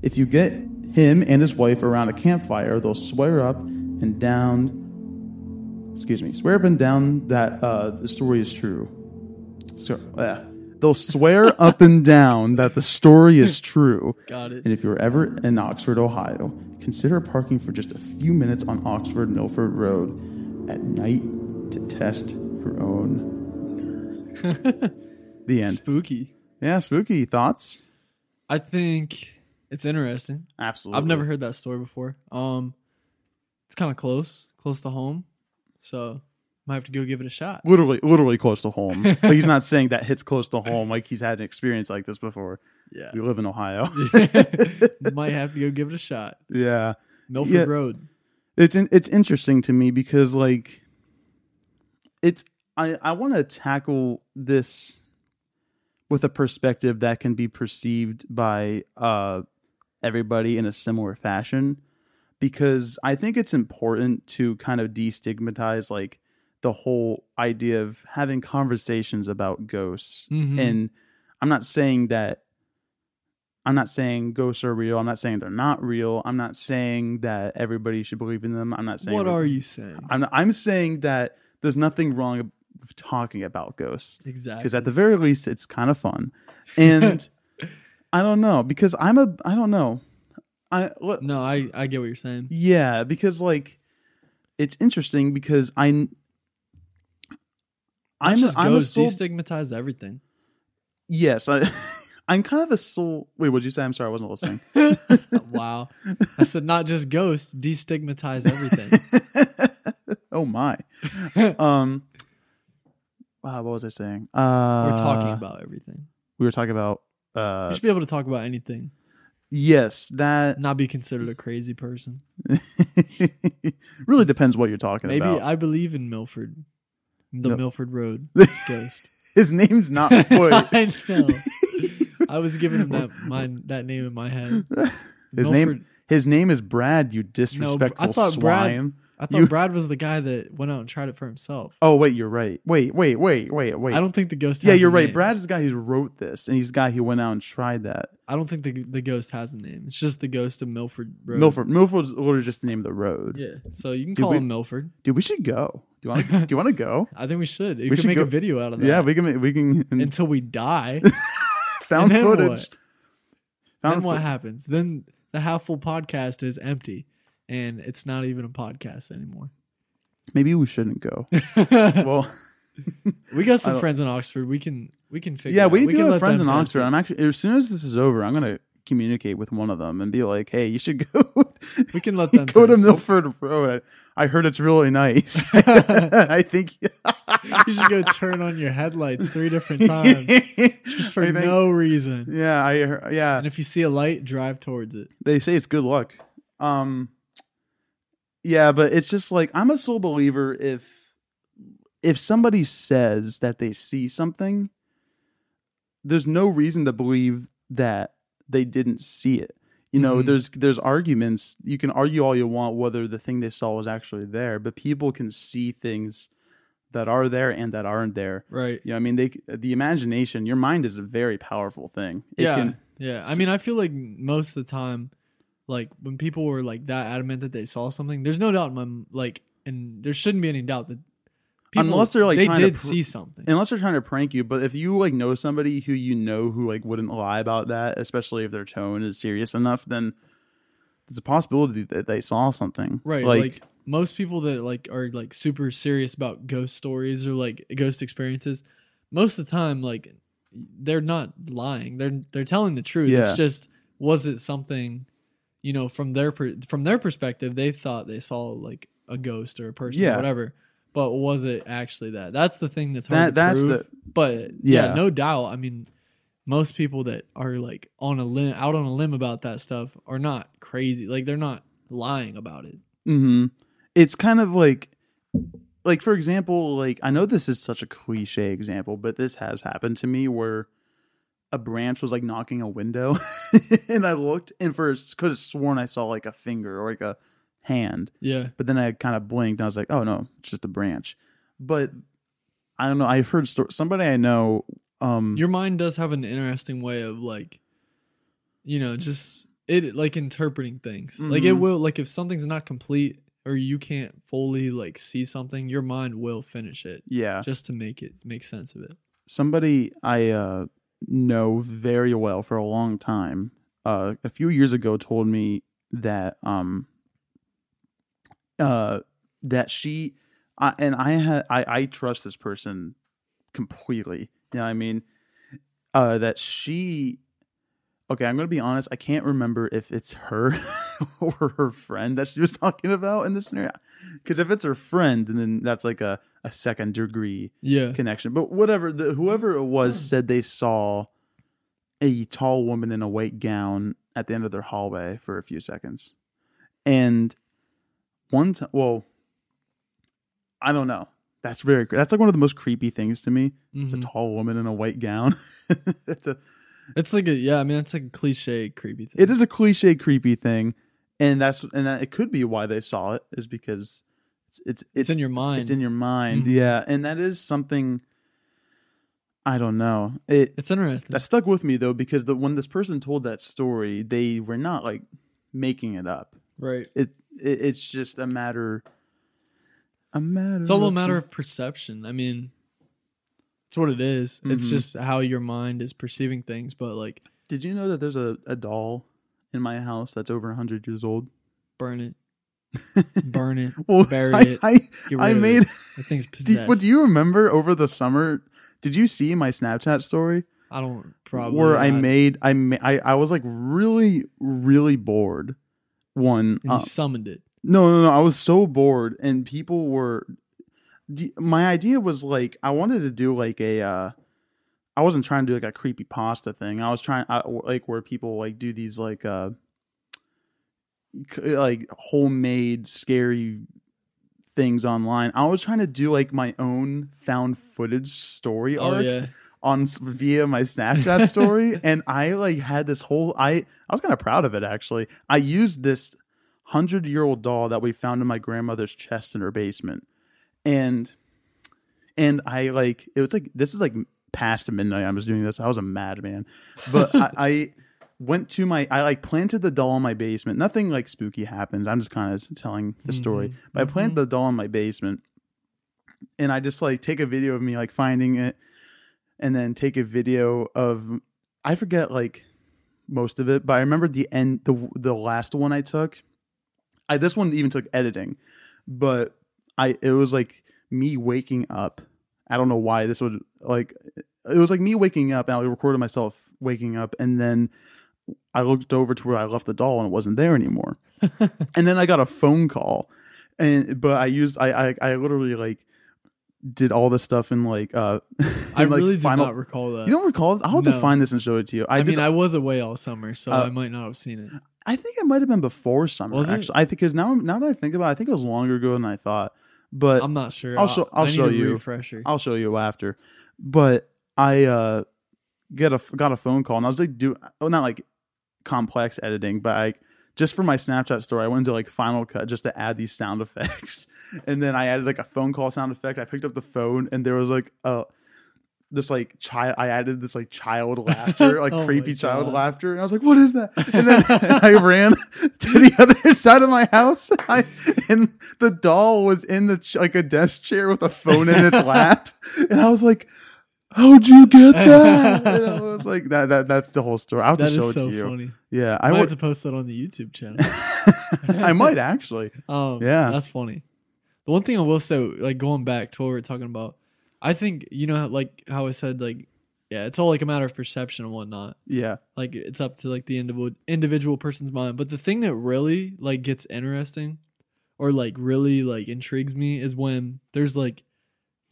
Speaker 1: if you get him and his wife around a campfire, they'll swear up and down. Excuse me, swear up and down that uh, the story is true. So, eh. They'll swear up and down that the story is true.
Speaker 2: Got it.
Speaker 1: And if you're ever in Oxford, Ohio, consider parking for just a few minutes on Oxford Milford Road at night to test your own nerve. The end.
Speaker 2: Spooky.
Speaker 1: Yeah, spooky thoughts.
Speaker 2: I think it's interesting.
Speaker 1: Absolutely.
Speaker 2: I've never heard that story before. Um, it's kind of close, close to home, so might have to go give it a shot.
Speaker 1: literally, literally close to home. like he's not saying that hits close to home. Like he's had an experience like this before.
Speaker 2: Yeah,
Speaker 1: We live in Ohio.
Speaker 2: might have to go give it a shot.
Speaker 1: yeah,
Speaker 2: Milford
Speaker 1: Yeah.
Speaker 2: Road.
Speaker 1: it's in, it's interesting to me because like it's I I want to tackle this with a perspective that can be perceived by uh everybody in a similar fashion because I think it's important to kind of destigmatize like the whole idea of having conversations about ghosts
Speaker 2: Mhm.
Speaker 1: and I'm not saying that I'm not saying ghosts are real. I'm not saying they're not real. I'm not saying that everybody should believe in them. I'm not saying
Speaker 2: What are you saying?
Speaker 1: I'm I'm saying that there's nothing wrong with talking about ghosts
Speaker 2: Exactly.
Speaker 1: because at the very least it's kind of fun. And I don't know because I'm a I don't know. I look,
Speaker 2: no, I I get what you're saying.
Speaker 1: yeah, because like it's interesting because I
Speaker 2: I'm
Speaker 1: I'm
Speaker 2: just
Speaker 1: I'm a
Speaker 2: ghosts
Speaker 1: soul,
Speaker 2: destigmatize everything.
Speaker 1: yes, I I'm kind of a soul. Wait, what'd you say? I'm sorry, I wasn't listening.
Speaker 2: wow, I said not just ghosts, destigmatize everything.
Speaker 1: oh my. Um. Wow, what was I saying? Uh,
Speaker 2: We're talking about everything.
Speaker 1: We were talking about.
Speaker 2: You
Speaker 1: Uh,
Speaker 2: should be able to talk about anything,
Speaker 1: yes, that
Speaker 2: not be considered a crazy person.
Speaker 1: really depends what you're talking
Speaker 2: Maybe
Speaker 1: about.
Speaker 2: Maybe I believe in Milford, the
Speaker 1: No.
Speaker 2: Milford Road ghost.
Speaker 1: His name's not Wood.
Speaker 2: I know. I was giving him that mine that name in my head.
Speaker 1: His name. His name is Brad. You disrespectful
Speaker 2: thought Brad-
Speaker 1: swine.
Speaker 2: I thought
Speaker 1: you-
Speaker 2: Brad was the guy that went out and tried it for himself.
Speaker 1: Oh wait, you're right. Wait, wait, wait, wait, wait.
Speaker 2: I don't think the ghost.
Speaker 1: yeah, you're right.
Speaker 2: name.
Speaker 1: Brad's the guy who wrote this, and he's the guy who went out and tried that.
Speaker 2: I don't think the the ghost has a name. It's just the ghost of Milford Road.
Speaker 1: Milford. Milford's literally just the name of the road.
Speaker 2: Yeah. So you can
Speaker 1: Dude,
Speaker 2: call
Speaker 1: we-
Speaker 2: him Milford.
Speaker 1: Dude, we should go. Do you want? to Do you want to go?
Speaker 2: I think we should. You
Speaker 1: We
Speaker 2: can
Speaker 1: should
Speaker 2: make
Speaker 1: go-
Speaker 2: a video out of that.
Speaker 1: Yeah, we can. We can.
Speaker 2: until we die.
Speaker 1: found footage.
Speaker 2: what?
Speaker 1: Found
Speaker 2: then what
Speaker 1: fo-
Speaker 2: happens? Then the half full podcast is empty, and it's not even a podcast anymore.
Speaker 1: Maybe we shouldn't go. well,
Speaker 2: we got some friends in Oxford. We can we can figure.
Speaker 1: yeah, we, do have friends in Oxford. I'm actually as soon as this is over, I'm gonna communicate with one of them and be like, "Hey, you should go.
Speaker 2: We can let them
Speaker 1: go to. Milford Road. I heard it's really nice. I think
Speaker 2: you should go turn on your headlights three different times just for
Speaker 1: think-
Speaker 2: no reason.
Speaker 1: Yeah, I yeah.
Speaker 2: And if you see a light, drive towards it.
Speaker 1: they say it's good luck. Um, yeah, but it's just like I'm a sole believer if if somebody says that they see something, there's no reason to believe that they didn't see it. You know,
Speaker 2: Mhm.
Speaker 1: there's there's arguments. You can argue all you want whether the thing they saw was actually there, but people can see things that are there and that aren't there.
Speaker 2: Right.
Speaker 1: You know, I mean, they the imagination, your mind is a very powerful thing. It
Speaker 2: yeah.
Speaker 1: can
Speaker 2: yeah. I mean, I feel like most of the time, like when people were like that adamant that they saw something, there's no doubt in my like, and there shouldn't be any doubt that people,
Speaker 1: Unless they're, like,
Speaker 2: they did
Speaker 1: pr-
Speaker 2: see something.
Speaker 1: unless they're trying to prank you but if you like know somebody who you know who like wouldn't lie about that especially if their tone is serious enough then there's a possibility that they saw something
Speaker 2: Right.
Speaker 1: like,
Speaker 2: Like, most people that like are like super serious about ghost stories or like ghost experiences, most of the time like they're not lying. They're they're telling the truth.
Speaker 1: Yeah.
Speaker 2: It's just was it something, you know, from their per- from their perspective, they thought they saw like a ghost or a person
Speaker 1: Yeah.
Speaker 2: or whatever. But was it actually that? That's the thing that's hard
Speaker 1: that
Speaker 2: to
Speaker 1: that's
Speaker 2: prove.
Speaker 1: the
Speaker 2: But yeah.
Speaker 1: Yeah.
Speaker 2: no doubt. I mean, most people that are like on a limb, out on a limb about that stuff, are not crazy. Like they're not lying about it.
Speaker 1: hmm it's kind of like like for example like i know this is such a cliche example but this has happened to me where a branch was like knocking a window and i looked and first could have sworn i saw like a finger or like a hand
Speaker 2: Yeah,
Speaker 1: But then I kind of blinked and I was like, oh no, it's just a branch. But I don't know. I've heard sto- somebody I know. Um,
Speaker 2: your mind does have an interesting way of like, you know, just it like interpreting things. Like it
Speaker 1: Mhm.
Speaker 2: will like if something's not complete or you can't fully like see something, your mind will finish it
Speaker 1: yeah,
Speaker 2: just to make it make sense of it.
Speaker 1: somebody I uh, know very well for a long time. Uh, a few years ago, told me that um, uh, that she I, and I had I, I trust this person completely. You know I mean? Uh, that she. Okay, I'm gonna be honest. I can't remember if it's her or her friend that she was talking about in this scenario. Because if it's her friend, then that's like a, a second degree
Speaker 2: Yeah.
Speaker 1: connection. But whatever, the, whoever it was said they saw a tall woman in a white gown at the end of their hallway for a few seconds, and one time, well, I don't know. That's very. That's like one of the most creepy things to me. It's a
Speaker 2: Mhm.
Speaker 1: tall woman in a white gown. it's a.
Speaker 2: It's like a yeah. I mean, it's like a cliche creepy thing.
Speaker 1: It is a cliche, creepy thing, and that's and that, it could be why they saw it is because it's it's
Speaker 2: It's, in your mind.
Speaker 1: it's in your mind,
Speaker 2: Mhm.
Speaker 1: yeah, and that is something. I don't know. It
Speaker 2: It's interesting.
Speaker 1: that stuck with me though because the when this person told that story, they were not like making it up.
Speaker 2: right.
Speaker 1: It, it it's just a matter. A matter.
Speaker 2: It's all a matter of perception. I mean, it's what it is. It's
Speaker 1: Mhm.
Speaker 2: just how your mind is perceiving things. But like,
Speaker 1: Did you know that there's a, a doll in my house that's over hundred years old?
Speaker 2: burn it, burn it,
Speaker 1: Well,
Speaker 2: bury
Speaker 1: I,
Speaker 2: it.
Speaker 1: I, I
Speaker 2: of
Speaker 1: made.
Speaker 2: it. That thing's
Speaker 1: Do,
Speaker 2: possessed.
Speaker 1: what do you remember over the summer? Did you see my Snapchat story
Speaker 2: I don't probably.
Speaker 1: where I made I, ma- I I was like really really bored. One,
Speaker 2: And you
Speaker 1: uh,
Speaker 2: summoned it.
Speaker 1: no, no, no. I was so bored, and people were. D- My idea was like I wanted to do like a. uh I wasn't trying to do like a creepy pasta thing. I was trying I, like where people like do these like uh like homemade scary things online. I was trying to do like my own found footage story
Speaker 2: Oh
Speaker 1: arc
Speaker 2: yeah.
Speaker 1: on via my Snapchat story, and I like had this whole. I I was kind of proud of it actually. I used this hundred year old doll that we found in my grandmother's chest in her basement, and and I like it was like this is like past midnight. I was doing this. I was a madman, but I. I Went to my, I like planted the doll in my basement. Nothing like spooky happened. I'm just kind of telling the story.
Speaker 2: Mhm,
Speaker 1: But I planted the doll in my basement, and I just like take a video of me like finding it, and then take a video of I forget like most of it, but I remember the end the the last one I took. I this one even took editing, but I it was like me waking up. I don't know why this would like it was like me waking up and I recorded myself waking up and then I looked over to where I left the doll and it wasn't there anymore. and then I got a phone call and but I used I I, I literally like did all this stuff in like uh
Speaker 2: I
Speaker 1: in, like,
Speaker 2: really do not recall that.
Speaker 1: you don't recall this? I'll have to find this and show it to you. I,
Speaker 2: I, mean, I was away all summer, so
Speaker 1: Uh,
Speaker 2: I might not have seen it.
Speaker 1: I think it might have been before summer.
Speaker 2: Was it?
Speaker 1: actually, I think because now now that I think about, it, I think it was longer ago than I thought. But
Speaker 2: I'm not sure.
Speaker 1: I'll show- I'll show
Speaker 2: a
Speaker 1: you.
Speaker 2: refresher.
Speaker 1: I'll show you after. But I uh get a got a phone call and I was like do oh not like complex editing, but I just for my Snapchat story, I went into like Final Cut just to add these sound effects, and then I added like a phone call sound effect. I picked up the phone and there was like a this like child. I added this like child laughter, like
Speaker 2: Oh
Speaker 1: creepy child laughter, and I was like, "What is that?" And then I ran to the other side of my house, I, and the doll was in the ch- like a desk chair with a phone in its lap, and I was like. How'd you get that? And I was like, that, that that's the whole story. I'll have
Speaker 2: That
Speaker 1: to show it
Speaker 2: so
Speaker 1: to you.
Speaker 2: funny.
Speaker 1: Yeah,
Speaker 2: I
Speaker 1: would.
Speaker 2: to post that on the YouTube channel.
Speaker 1: I might actually.
Speaker 2: Um,
Speaker 1: Yeah.
Speaker 2: that's funny. The one thing I will say, like going back to what we were talking about, I think you know, like how I said, like yeah, it's all like a matter of perception and whatnot.
Speaker 1: Yeah.
Speaker 2: Like it's up to like the individual individual person's mind. But the thing that really like gets interesting, or like really like intrigues me, is when there's like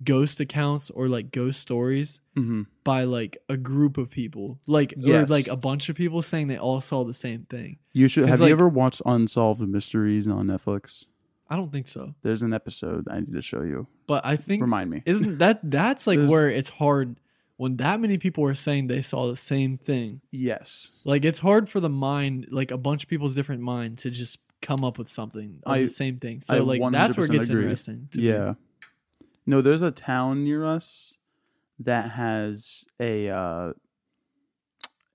Speaker 2: ghost accounts or like ghost stories
Speaker 1: hmm
Speaker 2: by like a group of people, like
Speaker 1: Yes.
Speaker 2: or like a bunch of people saying they all saw the same thing.
Speaker 1: You should Have
Speaker 2: like-
Speaker 1: you ever watched Unsolved Mysteries on Netflix?
Speaker 2: I don't think so,
Speaker 1: There's an episode I need to show you.
Speaker 2: but I think
Speaker 1: Remind me.
Speaker 2: isn't that that's like
Speaker 1: There's-
Speaker 2: where it's hard when that many people are saying they saw the same thing.
Speaker 1: Yes.
Speaker 2: Like it's hard for the mind, like a bunch of people's different mind, to just come up with something of
Speaker 1: I-
Speaker 2: the same thing. So
Speaker 1: I
Speaker 2: like that's where it
Speaker 1: 100%
Speaker 2: gets
Speaker 1: agree.
Speaker 2: interesting. to me.
Speaker 1: Yeah. No, there's a town near us that has a uh,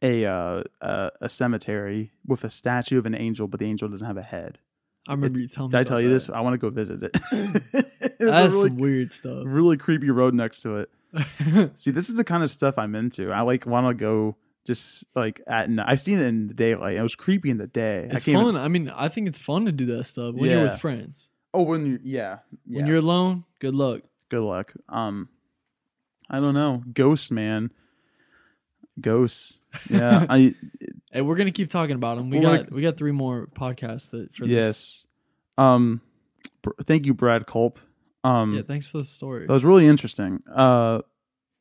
Speaker 1: a uh, uh, a cemetery with a statue of an angel, but the angel doesn't have a head.
Speaker 2: I remember you telling me.
Speaker 1: Did I tell you this? I want to go visit it.
Speaker 2: That's
Speaker 1: really
Speaker 2: some weird stuff.
Speaker 1: really creepy road next to it. See, this is the kind of stuff I'm into. I like want to go just like at night. I've seen it in the daylight. It was creepy in the day.
Speaker 2: It's
Speaker 1: can't
Speaker 2: fun.
Speaker 1: even-
Speaker 2: I mean, I think it's fun to do that stuff when you're with friends.
Speaker 1: oh, when you yeah, yeah.
Speaker 2: When you're alone, good luck.
Speaker 1: good luck. Um, I don't know. Ghost man. Ghosts. Yeah. I
Speaker 2: Hey, we're gonna keep talking about them. We got
Speaker 1: gonna-
Speaker 2: we got three more podcasts that for this.
Speaker 1: yes. Um br- thank you, Brad Culp. Um
Speaker 2: Yeah, thanks for the story.
Speaker 1: that was really interesting. Uh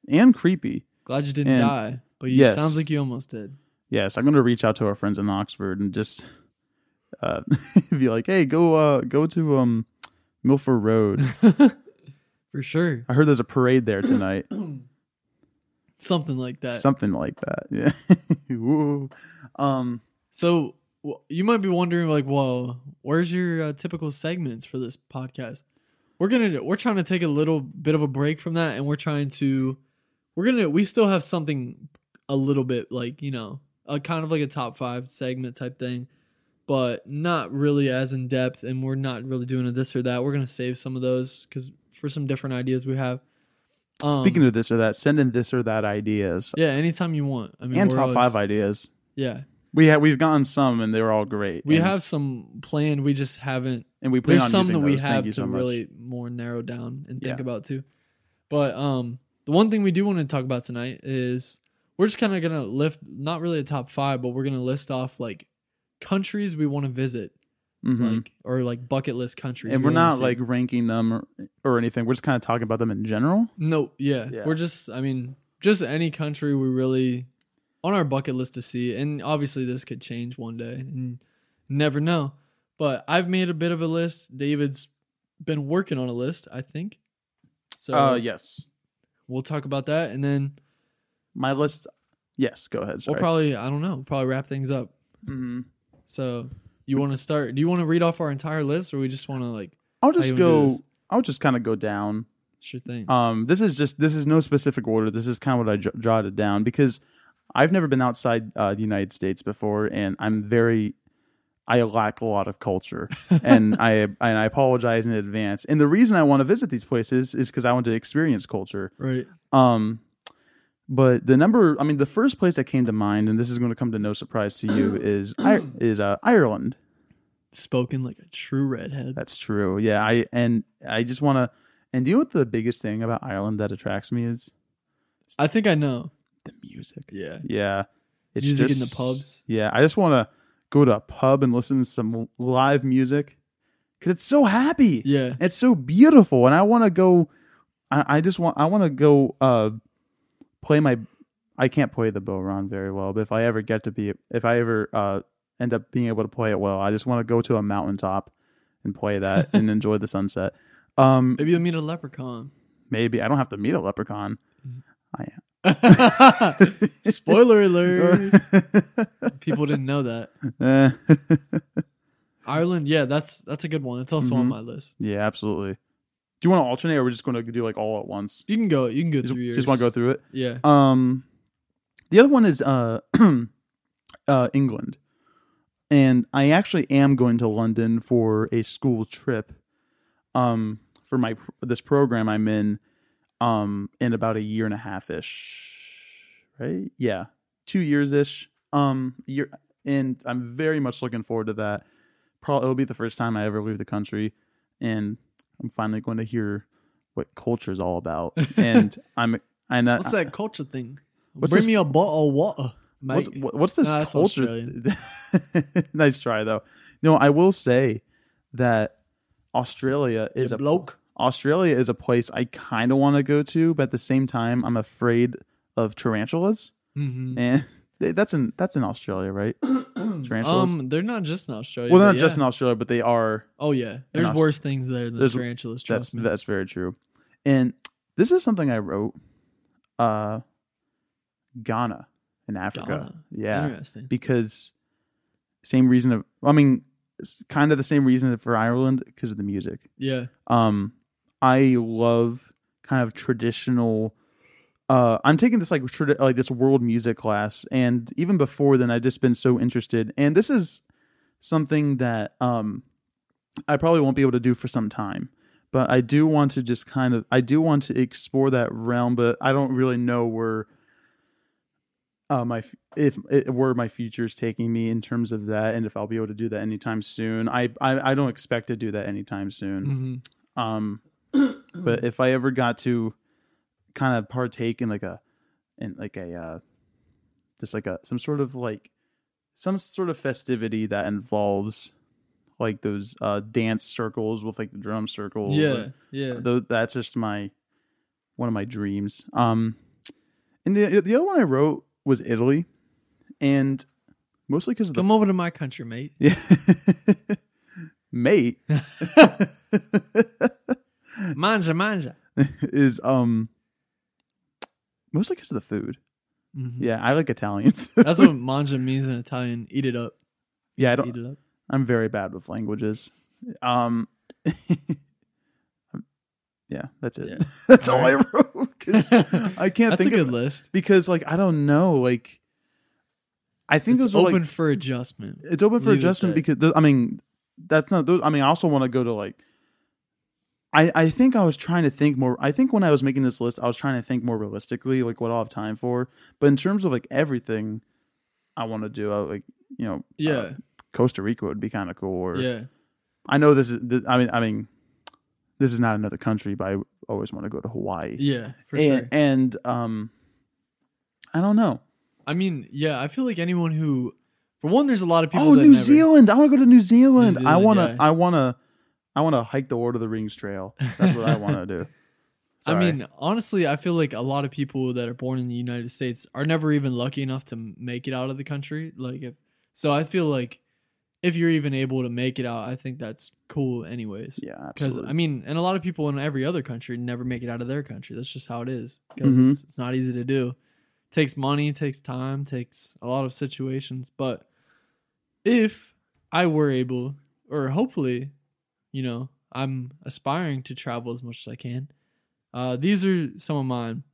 Speaker 1: and creepy.
Speaker 2: Glad you didn't
Speaker 1: and-
Speaker 2: die, but you,
Speaker 1: yes.
Speaker 2: sounds like you almost did.
Speaker 1: Yes, I'm gonna reach out to our friends in Oxford and just uh be like, hey, go uh go to um Milford Road.
Speaker 2: For sure,
Speaker 1: I heard there's a parade there tonight.
Speaker 2: something like that.
Speaker 1: Something like that. Yeah. Um
Speaker 2: So w- you might be wondering, like, whoa, where's your uh, typical segments for this podcast? We're gonna we're trying to take a little bit of a break from that, and we're trying to we're gonna we still have something a little bit like you know a kind of like a top five segment type thing, but not really as in depth, and we're not really doing a this or that. We're gonna save some of those because for some different ideas we have. Um,
Speaker 1: speaking of this or that, send in this or that ideas.
Speaker 2: yeah, anytime you want. I mean,
Speaker 1: and top
Speaker 2: always-
Speaker 1: five ideas.
Speaker 2: Yeah,
Speaker 1: We have we've gotten some and they were all great.
Speaker 2: we
Speaker 1: and,
Speaker 2: have some planned. We just haven't
Speaker 1: and we plan
Speaker 2: there's
Speaker 1: on
Speaker 2: some that we
Speaker 1: those. Thank
Speaker 2: have to
Speaker 1: so
Speaker 2: really more narrow down and think
Speaker 1: Yeah.
Speaker 2: about too. But um, the one thing we do want to talk about tonight is we're just kind of gonna lift not really a top five, but we're gonna list off like countries we want to visit,
Speaker 1: Mhm.
Speaker 2: like or like bucket list countries.
Speaker 1: and
Speaker 2: we
Speaker 1: we're not like ranking them or, or anything. We're just kind of talking about them in general.
Speaker 2: no, yeah,
Speaker 1: Yeah.
Speaker 2: we're just I mean just any country we really on our bucket list to see, and obviously this could change one day and never know. But I've made a bit of a list. David's been working on a list, I think. So
Speaker 1: uh yes.
Speaker 2: we'll talk about that, and then
Speaker 1: My list Yes, go ahead.
Speaker 2: we'll probably I don't know probably wrap things up.
Speaker 1: Mhm.
Speaker 2: So you want to start? Do you want to read off our entire list, or we just want to like
Speaker 1: I'll just
Speaker 2: you wanna do
Speaker 1: go? I'll just kind of go down.
Speaker 2: sure thing?
Speaker 1: Um, this is just this is no specific order. This is kind of what I j- jotted down because I've never been outside uh, the United States before, and I'm very I lack a lot of culture, and I and I apologize in advance. And the reason I want to visit these places is because I want to experience culture.
Speaker 2: right.
Speaker 1: Um, but the number, I mean, the first place that came to mind, and this is going to come to no surprise to you, is is uh, Ireland.
Speaker 2: Spoken like a true redhead.
Speaker 1: That's true. Yeah, I and I just want to. And do you know what the biggest thing about Ireland that attracts me is
Speaker 2: I think I know.
Speaker 1: the music.
Speaker 2: Yeah.
Speaker 1: Yeah, it's
Speaker 2: Music in the pubs.
Speaker 1: Yeah, I just want to go to a pub and listen to some live music because it's so happy.
Speaker 2: Yeah.
Speaker 1: It's so beautiful, and I want to go. I, I just want. I want to go. Uh, play my. I can't play the bodhrán very well, but if I ever get to be, if I ever uh, end up being able to play it well, I just want to go to a mountaintop and play that and enjoy the sunset. Um,
Speaker 2: Maybe you'll meet a leprechaun.
Speaker 1: maybe I don't have to meet a leprechaun. I am.
Speaker 2: Spoiler alert. People didn't know that. Ireland, yeah, that's that's a good one. It's also on
Speaker 1: Mhm.
Speaker 2: my list.
Speaker 1: yeah, absolutely. Do you want to alternate, or we're just going to do like all at once?
Speaker 2: You can go. You can go
Speaker 1: Just,
Speaker 2: through yours.
Speaker 1: just want to go through it.
Speaker 2: Yeah.
Speaker 1: Um, the other one is uh, uh, England, and I actually am going to London for a school trip. Um, for my this program I'm in, um, in about a year and a half ish, right? Yeah, two years ish. Um, year, and I'm very much looking forward to that. Probably it'll be the first time I ever leave the country, and I'm finally going to hear what culture is all about. And I'm and I,
Speaker 2: What's that culture thing?
Speaker 1: What's
Speaker 2: Bring
Speaker 1: this-
Speaker 2: me a bottle of water, mate.
Speaker 1: What's what- what's this
Speaker 2: Nah,
Speaker 1: culture? nice try though. No, I will say that Australia
Speaker 2: You
Speaker 1: is a
Speaker 2: bloke.
Speaker 1: Australia is a place I kind of want to go to, but at the same time, I'm afraid of tarantulas,
Speaker 2: Mm-hmm.
Speaker 1: and they- that's in that's in Australia, right? Tarantulas.
Speaker 2: Um, they're not just in Australia.
Speaker 1: well, they're
Speaker 2: but
Speaker 1: not just
Speaker 2: yeah.
Speaker 1: in Australia, but they are.
Speaker 2: Oh yeah, there's
Speaker 1: Aus-
Speaker 2: worse things there than
Speaker 1: there's-
Speaker 2: tarantulas.
Speaker 1: That's
Speaker 2: me.
Speaker 1: that's very true. And this is something I wrote. Uh, Ghana in Africa.
Speaker 2: Ghana.
Speaker 1: Yeah.
Speaker 2: Interesting.
Speaker 1: because same reason of I mean it's kind of the same reason for Ireland because of the music.
Speaker 2: Yeah.
Speaker 1: Um I love kind of traditional uh I'm taking this like like this world music class and even before then I've just been so interested and this is something that um I probably won't be able to do for some time. But I do want to just kind of I do want to explore that realm but I don't really know where uh, my if it, where my future is taking me in terms of that, and if I'll be able to do that anytime soon. I I, I don't expect to do that anytime soon.
Speaker 2: hmm
Speaker 1: Um, but if I ever got to kind of partake in like a in like a uh just like a some sort of like some sort of festivity that involves like those uh dance circles with like the drum circles.
Speaker 2: Yeah,
Speaker 1: and
Speaker 2: yeah.
Speaker 1: that's just my one of my dreams. Um and the the other one I wrote was Italy and mostly because of the
Speaker 2: Come over to my country, mate.
Speaker 1: yeah. mate
Speaker 2: Mangia, mangia.
Speaker 1: is um mostly because of the food.
Speaker 2: Mhm.
Speaker 1: Yeah, I like Italian food.
Speaker 2: That's what mangia means in Italian. Eat it up.
Speaker 1: yeah, I don't.
Speaker 2: Eat it up.
Speaker 1: I'm very bad with languages. Um, yeah, that's it.
Speaker 2: Yeah.
Speaker 1: that's all I wrote because I can't
Speaker 2: That's a
Speaker 1: think
Speaker 2: good
Speaker 1: of
Speaker 2: list.
Speaker 1: because like I don't know like I think
Speaker 2: It's
Speaker 1: those are
Speaker 2: open
Speaker 1: like
Speaker 2: for adjustment.
Speaker 1: it's open for
Speaker 2: leave
Speaker 1: adjustment because I mean that's not those. I mean I also want to go to like. I, I think I was trying to think more. I think when I was making this list, I was trying to think more realistically, like what I'll have time for. But in terms of like everything, I want to do, I, like you know,
Speaker 2: Yeah,
Speaker 1: uh, Costa Rica would be kind of cool. Or
Speaker 2: yeah.
Speaker 1: I know this is. This, I mean, I mean, this is not another country, but I always want to go to Hawaii.
Speaker 2: Yeah, for
Speaker 1: and,
Speaker 2: sure.
Speaker 1: and um, I don't know.
Speaker 2: I mean, yeah, I feel like anyone who, for one, there's a lot of people.
Speaker 1: Oh, New
Speaker 2: never,
Speaker 1: Zealand! I want to go to New Zealand. I
Speaker 2: Zealand,
Speaker 1: want to.
Speaker 2: yeah.
Speaker 1: I want to. I want to hike the Lord of the Rings trail. That's what I want to do.
Speaker 2: I mean, honestly, I feel like a lot of people that are born in the United States are never even lucky enough to make it out of the country. Like, if, so I feel like if you're even able to make it out, I think that's cool, anyways.
Speaker 1: yeah,
Speaker 2: Because. I mean, and a lot of people in every other country never make it out of their country. That's just how it is. Because
Speaker 1: Mhm.
Speaker 2: it's, it's not easy to do. It takes money, takes time, takes a lot of situations. But if I were able, or hopefully, you know, I'm aspiring to travel as much as I can. Uh, these are some of mine.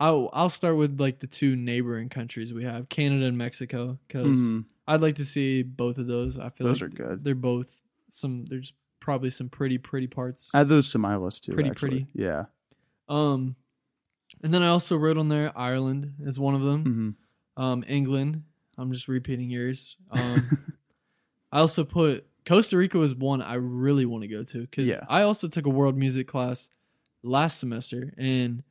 Speaker 2: I'll I'll start with like the two neighboring countries we have, Canada and Mexico, because
Speaker 1: Mhm.
Speaker 2: I'd like to see both of those. I feel
Speaker 1: those
Speaker 2: like
Speaker 1: are good.
Speaker 2: they're both some. There's probably some pretty pretty parts.
Speaker 1: Add those to my list too.
Speaker 2: Pretty,
Speaker 1: actually.
Speaker 2: pretty.
Speaker 1: Yeah.
Speaker 2: Um, and then I also wrote on there Ireland is one of them.
Speaker 1: hmm
Speaker 2: Um, England. I'm just repeating yours. Um, I also put Costa Rica was one I really want to go to because
Speaker 1: Yeah.
Speaker 2: I also took a world music class last semester and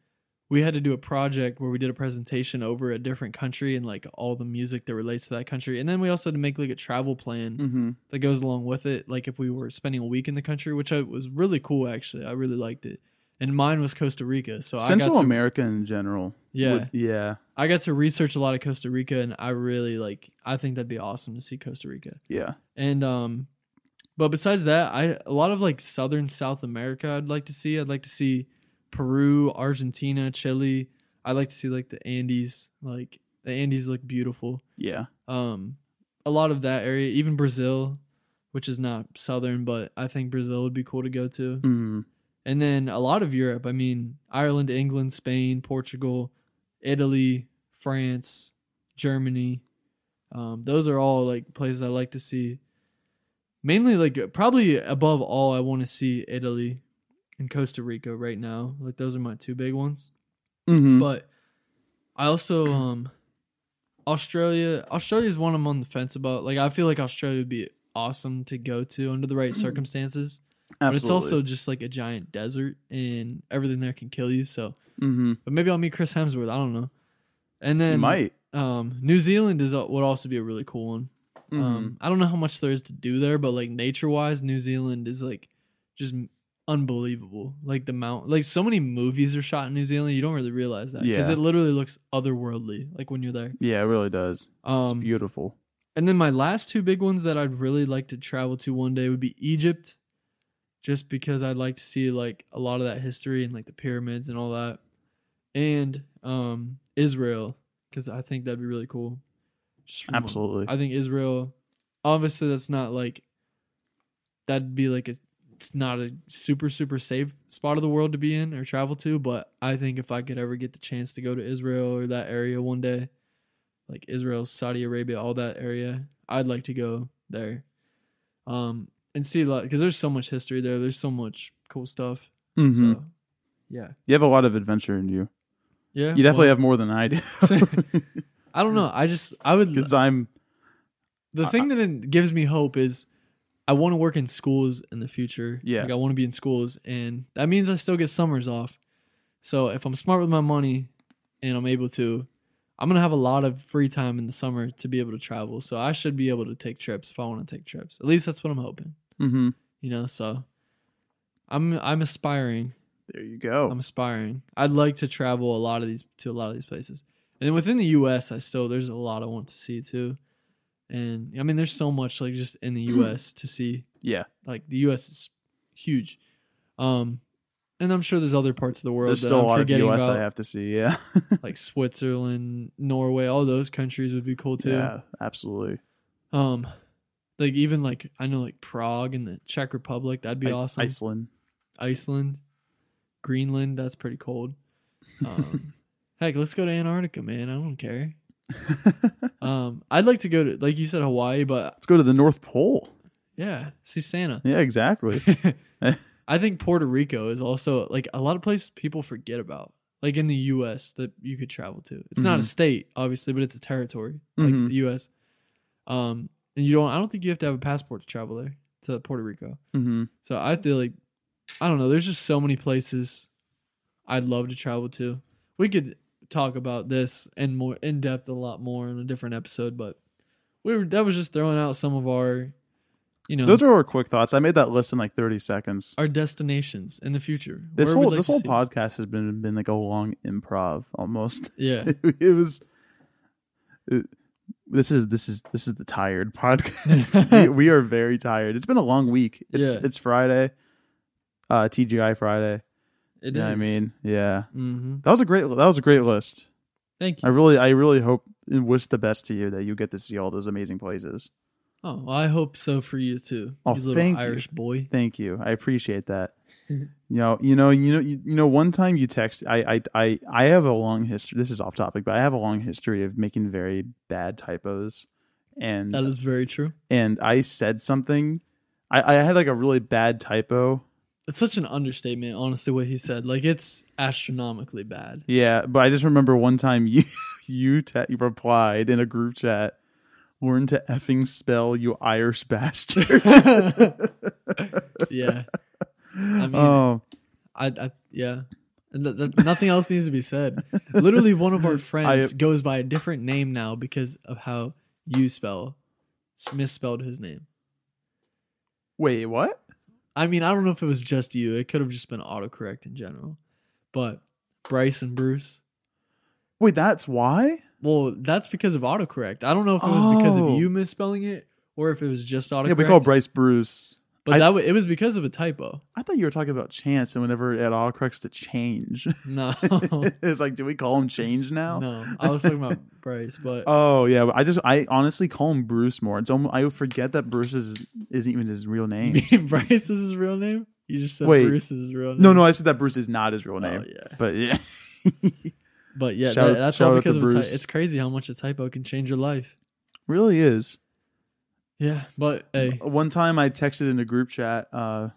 Speaker 2: we had to do a project where we did a presentation over a different country and like all the music that relates to that country and then we also had to make like a travel plan
Speaker 1: hmm
Speaker 2: that goes along with it like if we were spending a week in the country which I, was really cool actually i really liked it and mine was costa rica so i
Speaker 1: Central
Speaker 2: got to
Speaker 1: America in general.
Speaker 2: yeah
Speaker 1: would- yeah.
Speaker 2: i got to research a lot of costa rica and i really like i think that'd be awesome to see costa rica
Speaker 1: Yeah.
Speaker 2: and um but besides that i a lot of like southern south america i'd like to see. I'd like to see peru argentina chile. I'd like to see like the andes. Like the andes look beautiful.
Speaker 1: Yeah.
Speaker 2: um a lot of that area even brazil which is not southern but i think brazil would be cool to go to.
Speaker 1: Hmm
Speaker 2: and then a lot of europe. I mean ireland england spain portugal italy france germany. Um, those are all like places i like to see mainly like probably above all i want to see italy and costa rica right now like those are my two big ones
Speaker 1: hmm
Speaker 2: but I also um Australia Australia is one I'm on the fence about. Like I feel like Australia would be awesome to go to under the right circumstances. Absolutely. But it's also just like a giant desert and everything there can kill you. So
Speaker 1: hmm
Speaker 2: but maybe I'll meet Chris Hemsworth. I don't know. And then
Speaker 1: You might.
Speaker 2: um New Zealand is would also be a really cool one.
Speaker 1: Mhm.
Speaker 2: Um I don't know how much there is to do there, but like nature wise, New Zealand is like just unbelievable. Like the mount like so many movies are shot in New Zealand, you don't really realize that. Because
Speaker 1: Yeah.
Speaker 2: it literally looks otherworldly, like when you're there.
Speaker 1: yeah, it really does. It's
Speaker 2: Um
Speaker 1: beautiful.
Speaker 2: and then my last two big ones that I'd really like to travel to one day would be Egypt. Just because I'd like to see like a lot of that history and like the pyramids and all that. And um Israel. Because I think that'd be really cool. Just
Speaker 1: Absolutely.
Speaker 2: I think Israel, obviously, that's not like that'd be like a, it's not a super super safe spot of the world to be in or travel to. But I think if I could ever get the chance to go to Israel or that area one day, like Israel, Saudi Arabia, all that area, I'd like to go there, um, and see a lot because there's so much history there. There's so much cool stuff.
Speaker 1: Mhm.
Speaker 2: So, yeah,
Speaker 1: You have a lot of adventure in you.
Speaker 2: yeah.
Speaker 1: You definitely
Speaker 2: well,
Speaker 1: have more than I do.
Speaker 2: I don't know. I just I would
Speaker 1: Because I'm.
Speaker 2: the thing that it gives me hope is I want to work in schools in the future.
Speaker 1: Yeah.
Speaker 2: Like I want to be in schools and that means I still get summers off. So if I'm smart with my money and I'm able to, I'm gonna have a lot of free time in the summer to be able to travel. So I should be able to take trips if I want to take trips. At least that's what I'm hoping.
Speaker 1: Mm-hmm.
Speaker 2: You know, so I'm I'm aspiring.
Speaker 1: There you go.
Speaker 2: I'm aspiring. I'd like to travel a lot of these to a lot of these places. And then within the US, I still there's a lot I want to see too. And I mean there's so much like just in the US to see.
Speaker 1: yeah.
Speaker 2: Like the US is huge. Um and I'm sure there's other parts of the world
Speaker 1: There's
Speaker 2: that
Speaker 1: still a
Speaker 2: I'm
Speaker 1: lot of
Speaker 2: forgetting
Speaker 1: US
Speaker 2: about,
Speaker 1: I have to see. Yeah.
Speaker 2: like Switzerland, Norway, all those countries would be cool too.
Speaker 1: yeah. Absolutely.
Speaker 2: Um like even like I know like Prague and the Czech Republic, that'd be
Speaker 1: I-
Speaker 2: awesome.
Speaker 1: Iceland.
Speaker 2: Iceland, Greenland. That's pretty cold. Um, heck, let's go to Antarctica, man. I don't care. Um, I'd like to go to, like you said, Hawaii, but
Speaker 1: Let's go to the North Pole.
Speaker 2: yeah, see Santa.
Speaker 1: Yeah, exactly.
Speaker 2: I think Puerto Rico is also like a lot of places people forget about, like in the U.S. that you could travel to. It's not a
Speaker 1: Mhm.
Speaker 2: state, obviously, but it's a territory, like
Speaker 1: Mhm.
Speaker 2: the U.S. Um, and you don't. I don't think you have to have a passport to travel there to Puerto Rico.
Speaker 1: hmm
Speaker 2: So I feel like I don't know. There's just so many places I'd love to travel to. We could talk about this in more in depth a lot more in a different episode, but we were that was just throwing out some of our, you know,
Speaker 1: Those are our quick thoughts. I made that list in like 30 seconds.
Speaker 2: our destinations in the future.
Speaker 1: This whole
Speaker 2: like
Speaker 1: this whole podcast has been been like a long improv almost.
Speaker 2: yeah,
Speaker 1: it was. it- this is this is this is the tired podcast. we, we are very tired. It's been a long week. It's
Speaker 2: Yeah.
Speaker 1: it's Friday, uh, TGI Friday.
Speaker 2: It
Speaker 1: Yeah, I mean, yeah,
Speaker 2: hmm
Speaker 1: that was a great that was a great list.
Speaker 2: thank you.
Speaker 1: I
Speaker 2: you.
Speaker 1: really I really hope and wish the best to you that you get to see all those amazing places.
Speaker 2: Oh, well, I hope so for you too.
Speaker 1: Oh,
Speaker 2: you little
Speaker 1: thank you.
Speaker 2: Irish boy.
Speaker 1: Thank you. I appreciate that. you know, you know, you know, you, you know. One time you text. I, I, I, I have a long history. This is off topic, but I have a long history of making very bad typos, and
Speaker 2: That is very true.
Speaker 1: and I said something. I, I had like a really bad typo.
Speaker 2: It's such an understatement, honestly. What he said, like it's astronomically bad.
Speaker 1: Yeah, but I just remember one time you you, te- you replied in a group chat. Learn to effing spell, you Irish bastard.
Speaker 2: yeah. I mean,
Speaker 1: oh,
Speaker 2: I, I yeah. Th- th- nothing else needs to be said. Literally, one of our friends goes by a different name now because of how you spell misspelled his name.
Speaker 1: wait, what?
Speaker 2: I mean, I don't know if it was just you. It could have just been autocorrect in general. But Bryce and Bruce.
Speaker 1: Wait, that's why?
Speaker 2: Well, that's because of autocorrect. I don't know if it was because of
Speaker 1: Oh.
Speaker 2: you misspelling it or if it was just autocorrect.
Speaker 1: Yeah, we call Bryce Bruce.
Speaker 2: But
Speaker 1: I-
Speaker 2: that w- it was because of a typo.
Speaker 1: I thought you were talking about chance, and whenever it all autocorrects to change,
Speaker 2: No,
Speaker 1: it's like, do we call him change now?
Speaker 2: no, I was talking about Bryce, but
Speaker 1: Oh yeah, but I just I honestly call him Bruce more. It's almost, I forget that Bruce is isn't even his real name.
Speaker 2: Bryce is his real name. You just said
Speaker 1: Wait.
Speaker 2: Bruce is his real name.
Speaker 1: no, no, I said that Bruce is not his real
Speaker 2: Oh,
Speaker 1: name.
Speaker 2: yeah,
Speaker 1: But yeah,
Speaker 2: but yeah,
Speaker 1: Shout-
Speaker 2: that, that's all because of a typo. It's crazy how much a typo can change your life.
Speaker 1: really is.
Speaker 2: Yeah, but hey,
Speaker 1: One time I texted in a group chat. Uh,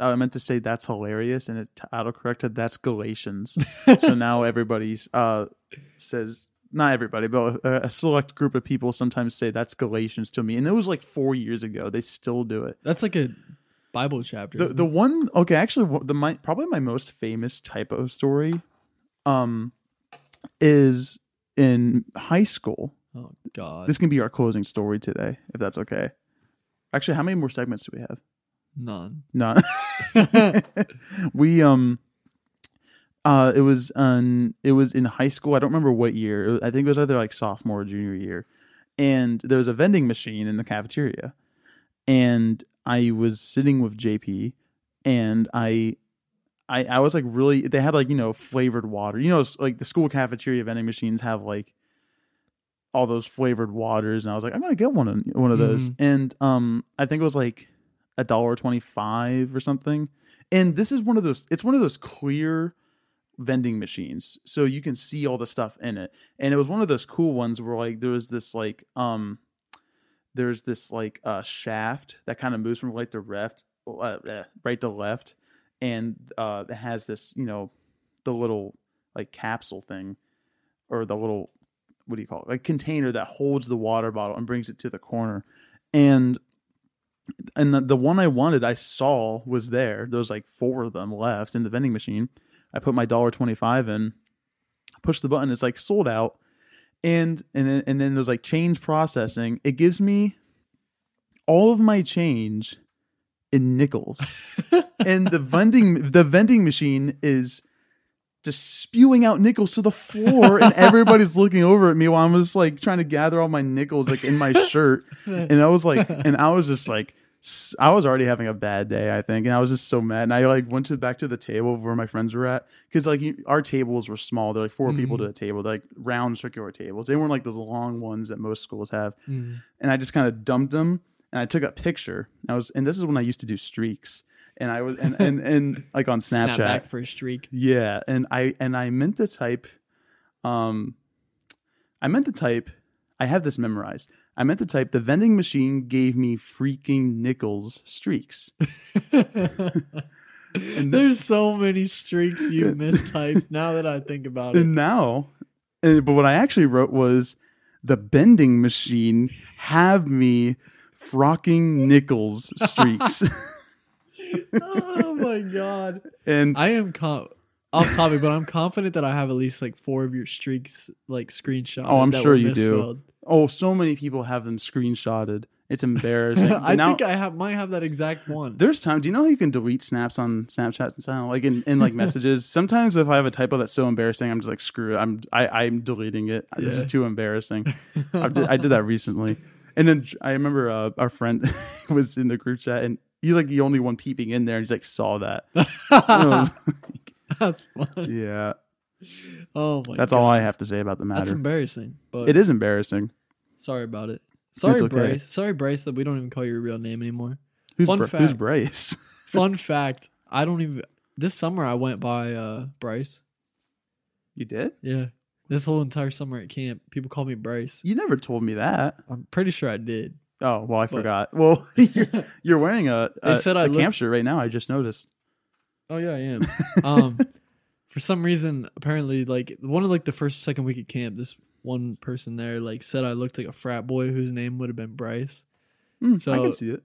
Speaker 1: I meant to say that's hilarious, and it autocorrected that's Galatians. so now everybody's uh says not everybody, but a, a select group of people sometimes say that's Galatians to me, and it was like four years ago. They still do it.
Speaker 2: that's like a Bible chapter.
Speaker 1: The the one okay, actually the my probably my most famous typo story, um, is in high school.
Speaker 2: Oh God,
Speaker 1: This can be our closing story today, if that's okay. Actually, how many more segments do we have?
Speaker 2: none.
Speaker 1: None. we um uh it was um it was in high school. I don't remember what year. It was- I think it was either like sophomore or junior year. And there was a vending machine in the cafeteria. And I was sitting with JP and I I I was like really they had like, you know, flavored water. You know, like the school cafeteria vending machines have like all those flavored waters and I was like I'm going to get one of one of those. And um I think it was like a dollar twenty five or something. And this is one of those. It's one of those clear vending machines, so you can see all the stuff in it. And it was one of those cool ones where like there was this like um, there's this like uh shaft that kind of moves from right to left, uh, eh, right to left, and uh, it has this you know the little like capsule thing or the little what do you call it like container that holds the water bottle and brings it to the corner and and the, the one I wanted I saw was there. There was like four of them left in the vending machine. I put my dollar twenty five in, push the button, it's like sold out, and and then, and then there's like change processing. It gives me all of my change in nickels, and the vending the vending machine is just spewing out nickels to the floor, and everybody's looking over at me while I'm just like trying to gather all my nickels like in my shirt, and I was like, and I was just like. I was already having a bad day, I think, and I was just so mad. And I like went to back to the table where my friends were at because like you- our tables were small. They're like 4 people to a table, They're, like round circular tables. They weren't like those long ones that most schools have.
Speaker 2: Mm.
Speaker 1: And I just kind of dumped them, and I took a picture. I was, and this is when I used to do streaks, and I was, and and, and like on
Speaker 2: Snap
Speaker 1: Snapchat,
Speaker 2: back for a streak.
Speaker 1: yeah, and I and I meant to type, um, I meant to type. I have this memorized. I meant to type. The vending machine gave me freaking nickels streaks.
Speaker 2: There's so many streaks you mistyped now that I think about it.
Speaker 1: And now, and, but what I actually wrote was the bending machine have me frocking nickels streaks.
Speaker 2: Oh my god.
Speaker 1: and
Speaker 2: I am com- off topic, but I'm confident that I have at least like four of your streaks like screenshot.
Speaker 1: Oh, I'm sure you do. oh, so many people have them screenshotted. It's embarrassing.
Speaker 2: I
Speaker 1: now,
Speaker 2: think I have might have that exact one.
Speaker 1: There's time. Do you know how you can delete snaps on Snapchat and stuff? Like in, in like messages. Sometimes if I have a typo that's so embarrassing, I'm just like screw it. I'm I, I'm deleting it. This is too embarrassing. I did, I did that recently, and then I remember uh, our friend was in the group chat, and he's like the only one peeping in there, and he's like saw that. And I was like,
Speaker 2: That's funny.
Speaker 1: yeah,
Speaker 2: Oh my
Speaker 1: that's
Speaker 2: god.
Speaker 1: all I have to say about the matter.
Speaker 2: That's embarrassing. But
Speaker 1: It is embarrassing.
Speaker 2: sorry about it. Sorry,
Speaker 1: okay.
Speaker 2: Bryce. Sorry, Bryce, that we don't even call you your real name anymore.
Speaker 1: Who's
Speaker 2: Fun
Speaker 1: Br- who's
Speaker 2: fact.
Speaker 1: Bryce?
Speaker 2: Fun fact: I don't even. This summer I went by uh Bryce.
Speaker 1: you did?
Speaker 2: Yeah, this whole entire summer at camp, people call me Bryce.
Speaker 1: You never told me that.
Speaker 2: I'm pretty sure I did.
Speaker 1: Oh well, I forgot. Well, you're, you're wearing a, a,
Speaker 2: said
Speaker 1: a
Speaker 2: I
Speaker 1: camp shirt right now. I just noticed.
Speaker 2: Oh yeah, I am. um, for some reason, apparently, like one of like the first or second week at camp, this one person there like said I looked like a frat boy whose name would have been Bryce.
Speaker 1: I
Speaker 2: So-
Speaker 1: can see it.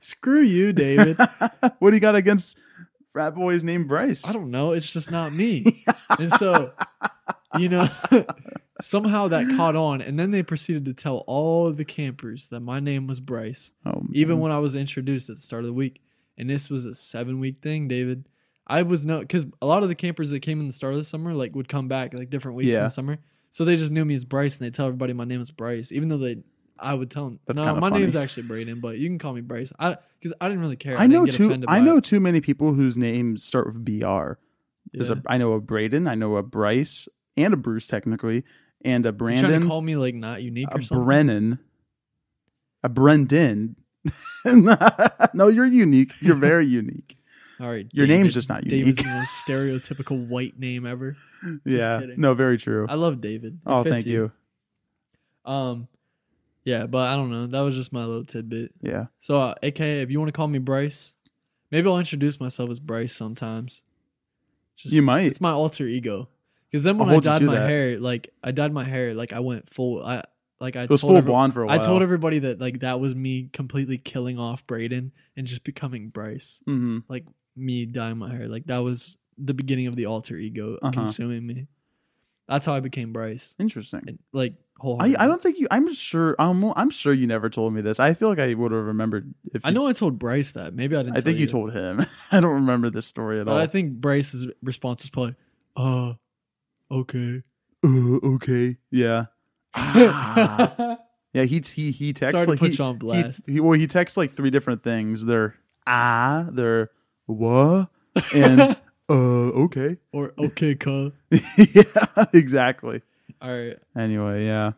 Speaker 2: Screw you, David.
Speaker 1: what do you got against frat boys named Bryce?
Speaker 2: I don't know. It's just not me. and so, you know, somehow that caught on, and then they proceeded to tell all the campers that my name was Bryce,
Speaker 1: Oh,
Speaker 2: even when I was introduced at the start of the week. And this was a seven week thing, David. I was no because a lot of the campers that came in the start of the summer like would come back like different weeks in the summer, so they just knew me as Bryce, and they tell everybody my name is Bryce, even though they. I would tell them,
Speaker 1: That's
Speaker 2: no, my
Speaker 1: funny.
Speaker 2: name's actually Brayden, but you can call me Bryce. I because I didn't really care.
Speaker 1: I know
Speaker 2: get
Speaker 1: too. I know
Speaker 2: it.
Speaker 1: too many people whose names start with Br. There's
Speaker 2: Yeah.
Speaker 1: a. I know a Brayden. I know a Bryce and a Bruce technically, and a Brandon.
Speaker 2: You trying to call me like not unique
Speaker 1: a
Speaker 2: or something?
Speaker 1: Brennan, a Brendan. no, you're unique. You're very unique.
Speaker 2: All right,
Speaker 1: Your name's just not unique.
Speaker 2: David's the most stereotypical white name ever.
Speaker 1: yeah.
Speaker 2: kidding.
Speaker 1: No, very true.
Speaker 2: I love David. It
Speaker 1: oh, thank you.
Speaker 2: Um, yeah, but I don't know. That was just my little tidbit.
Speaker 1: Yeah.
Speaker 2: So, uh, AKA, if you want to call me Bryce, maybe I'll introduce myself as Bryce sometimes. Just,
Speaker 1: You might.
Speaker 2: It's my alter ego. Because then
Speaker 1: I'll
Speaker 2: when I dyed my
Speaker 1: that.
Speaker 2: hair, like I dyed my hair, like I went full. I like I
Speaker 1: It was
Speaker 2: told
Speaker 1: full
Speaker 2: every-
Speaker 1: blonde for a while.
Speaker 2: I told everybody that like that was me completely killing off Brayden and just becoming Bryce.
Speaker 1: hmm
Speaker 2: like me dyeing my hair. Like that was the beginning of the alter ego
Speaker 1: Uh-huh.
Speaker 2: consuming me. That's how I became Bryce.
Speaker 1: Interesting.
Speaker 2: And, like
Speaker 1: I. I don't think you. I'm sure. I'm. I'm sure you never told me this. I feel like I would have remembered. If
Speaker 2: I
Speaker 1: you-
Speaker 2: know I told Bryce that. Maybe I didn't.
Speaker 1: I think you told him. I don't remember this story at
Speaker 2: But
Speaker 1: all.
Speaker 2: I think Bryce's response is probably, "Uh, okay."
Speaker 1: uh, okay. Yeah. Ah. yeah. He he he texts
Speaker 2: Sorry to
Speaker 1: like
Speaker 2: put
Speaker 1: he,
Speaker 2: you on blast.
Speaker 1: he well he texts like three different things. They're ah. They're what and uh okay.
Speaker 2: or okay, cuh.
Speaker 1: yeah. Exactly.
Speaker 2: All right.
Speaker 1: Anyway. Yeah.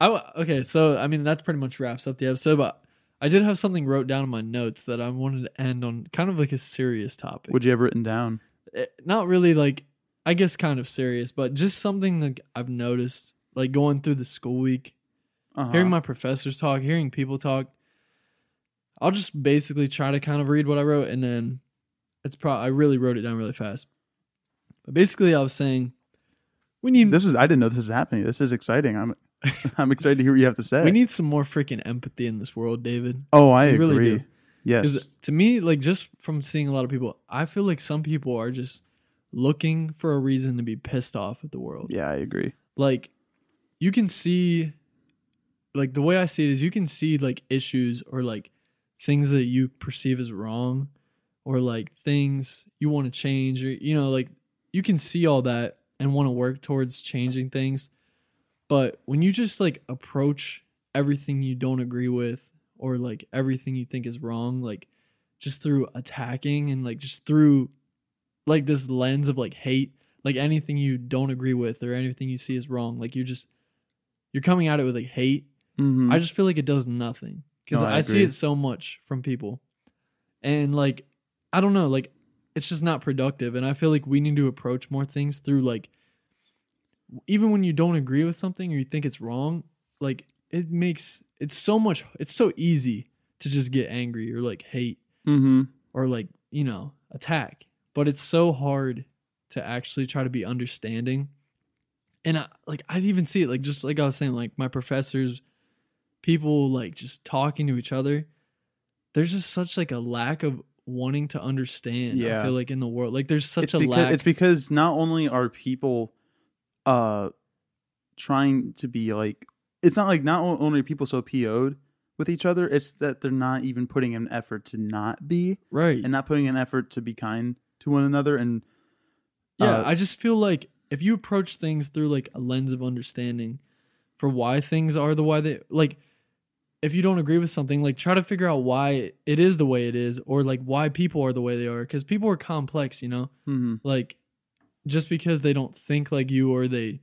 Speaker 2: I w- okay. So I mean, that pretty much wraps up the episode. But I did have something wrote down in my notes that I wanted to end on, kind of like a serious topic.
Speaker 1: What'd you have written down?
Speaker 2: eh, not really like I guess kind of serious, but just something that I've noticed like going through the school week,
Speaker 1: Uh-huh.
Speaker 2: hearing my professors talk, hearing people talk. I'll just basically try to kind of read what I wrote and then it's pro I really wrote it down really fast. But basically I was saying we need
Speaker 1: this is. I didn't know this is happening. This is exciting. I'm. I'm excited to hear what you have to say.
Speaker 2: we need some more freaking empathy in this world, David.
Speaker 1: Oh, I
Speaker 2: we
Speaker 1: agree.
Speaker 2: really do.
Speaker 1: Yes.
Speaker 2: To me, like just from seeing a lot of people, I feel like some people are just looking for a reason to be pissed off at the world.
Speaker 1: Yeah, I agree.
Speaker 2: Like you can see like the way I see it is you can see like issues or like things that you perceive as wrong or like things you want to change or you know like you can see all that and want to work towards changing things. But when you just like approach everything you don't agree with or like everything you think is wrong like just through attacking and like just through like this lens of like hate like anything you don't agree with or anything you see is wrong like you're just you're coming at it with like hate
Speaker 1: Mhm.
Speaker 2: i just feel like it does nothing because
Speaker 1: No, I
Speaker 2: I, see it so much from people and like i don't know like it's just not productive and i feel like we need to approach more things through like even when you don't agree with something or you think it's wrong like it makes it's so much it's so easy to just get angry or like hate
Speaker 1: Mhm.
Speaker 2: or like you know attack but it's so hard to actually try to be understanding. And I, like i'd even see it like just like i was saying like my professors people like just talking to each other there's just such like a lack of wanting to understand
Speaker 1: yeah.
Speaker 2: i feel like in the world like there's such
Speaker 1: it's
Speaker 2: a
Speaker 1: because,
Speaker 2: lack
Speaker 1: It's because not only are people uh trying to be like it's not like not only are people so PO'd with each other, it's that they're not even putting an effort to not be
Speaker 2: right.
Speaker 1: and not putting an effort to be kind to one another and
Speaker 2: Yeah,
Speaker 1: Uh,
Speaker 2: I just feel like if you approach things through like a lens of understanding for why things are the way they like if you don't agree with something, like try to figure out why it is the way it is or like why people are the way they are cuz people are complex, you know?
Speaker 1: Mhm.
Speaker 2: Like just because they don't think like you or they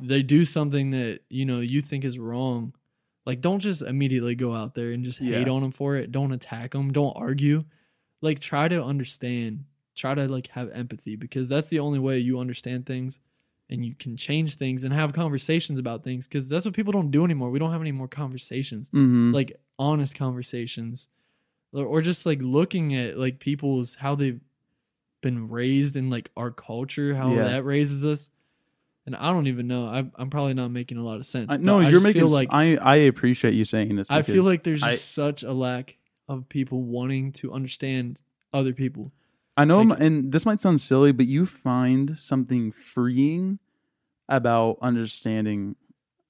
Speaker 2: they do something that, you know, you think is wrong, like don't just immediately go out there and just hate on them for it. Don't attack them, don't argue. Like try to understand try to like have empathy because that's the only way you understand things and you can change things and have conversations about things because that's what people don't do anymore we don't have any more conversations
Speaker 1: Mhm.
Speaker 2: like honest conversations or, just like looking at like people's how they've been raised in like our culture how
Speaker 1: Yeah.
Speaker 2: that raises us and i don't even know I, i'm probably not making a lot of sense
Speaker 1: I, no,
Speaker 2: I
Speaker 1: you're making
Speaker 2: like
Speaker 1: I I appreciate you saying this
Speaker 2: i feel like there's just
Speaker 1: I-
Speaker 2: such a lack of people wanting to understand other people
Speaker 1: I know,
Speaker 2: Like-
Speaker 1: and this might sound silly, but you find something freeing about understanding,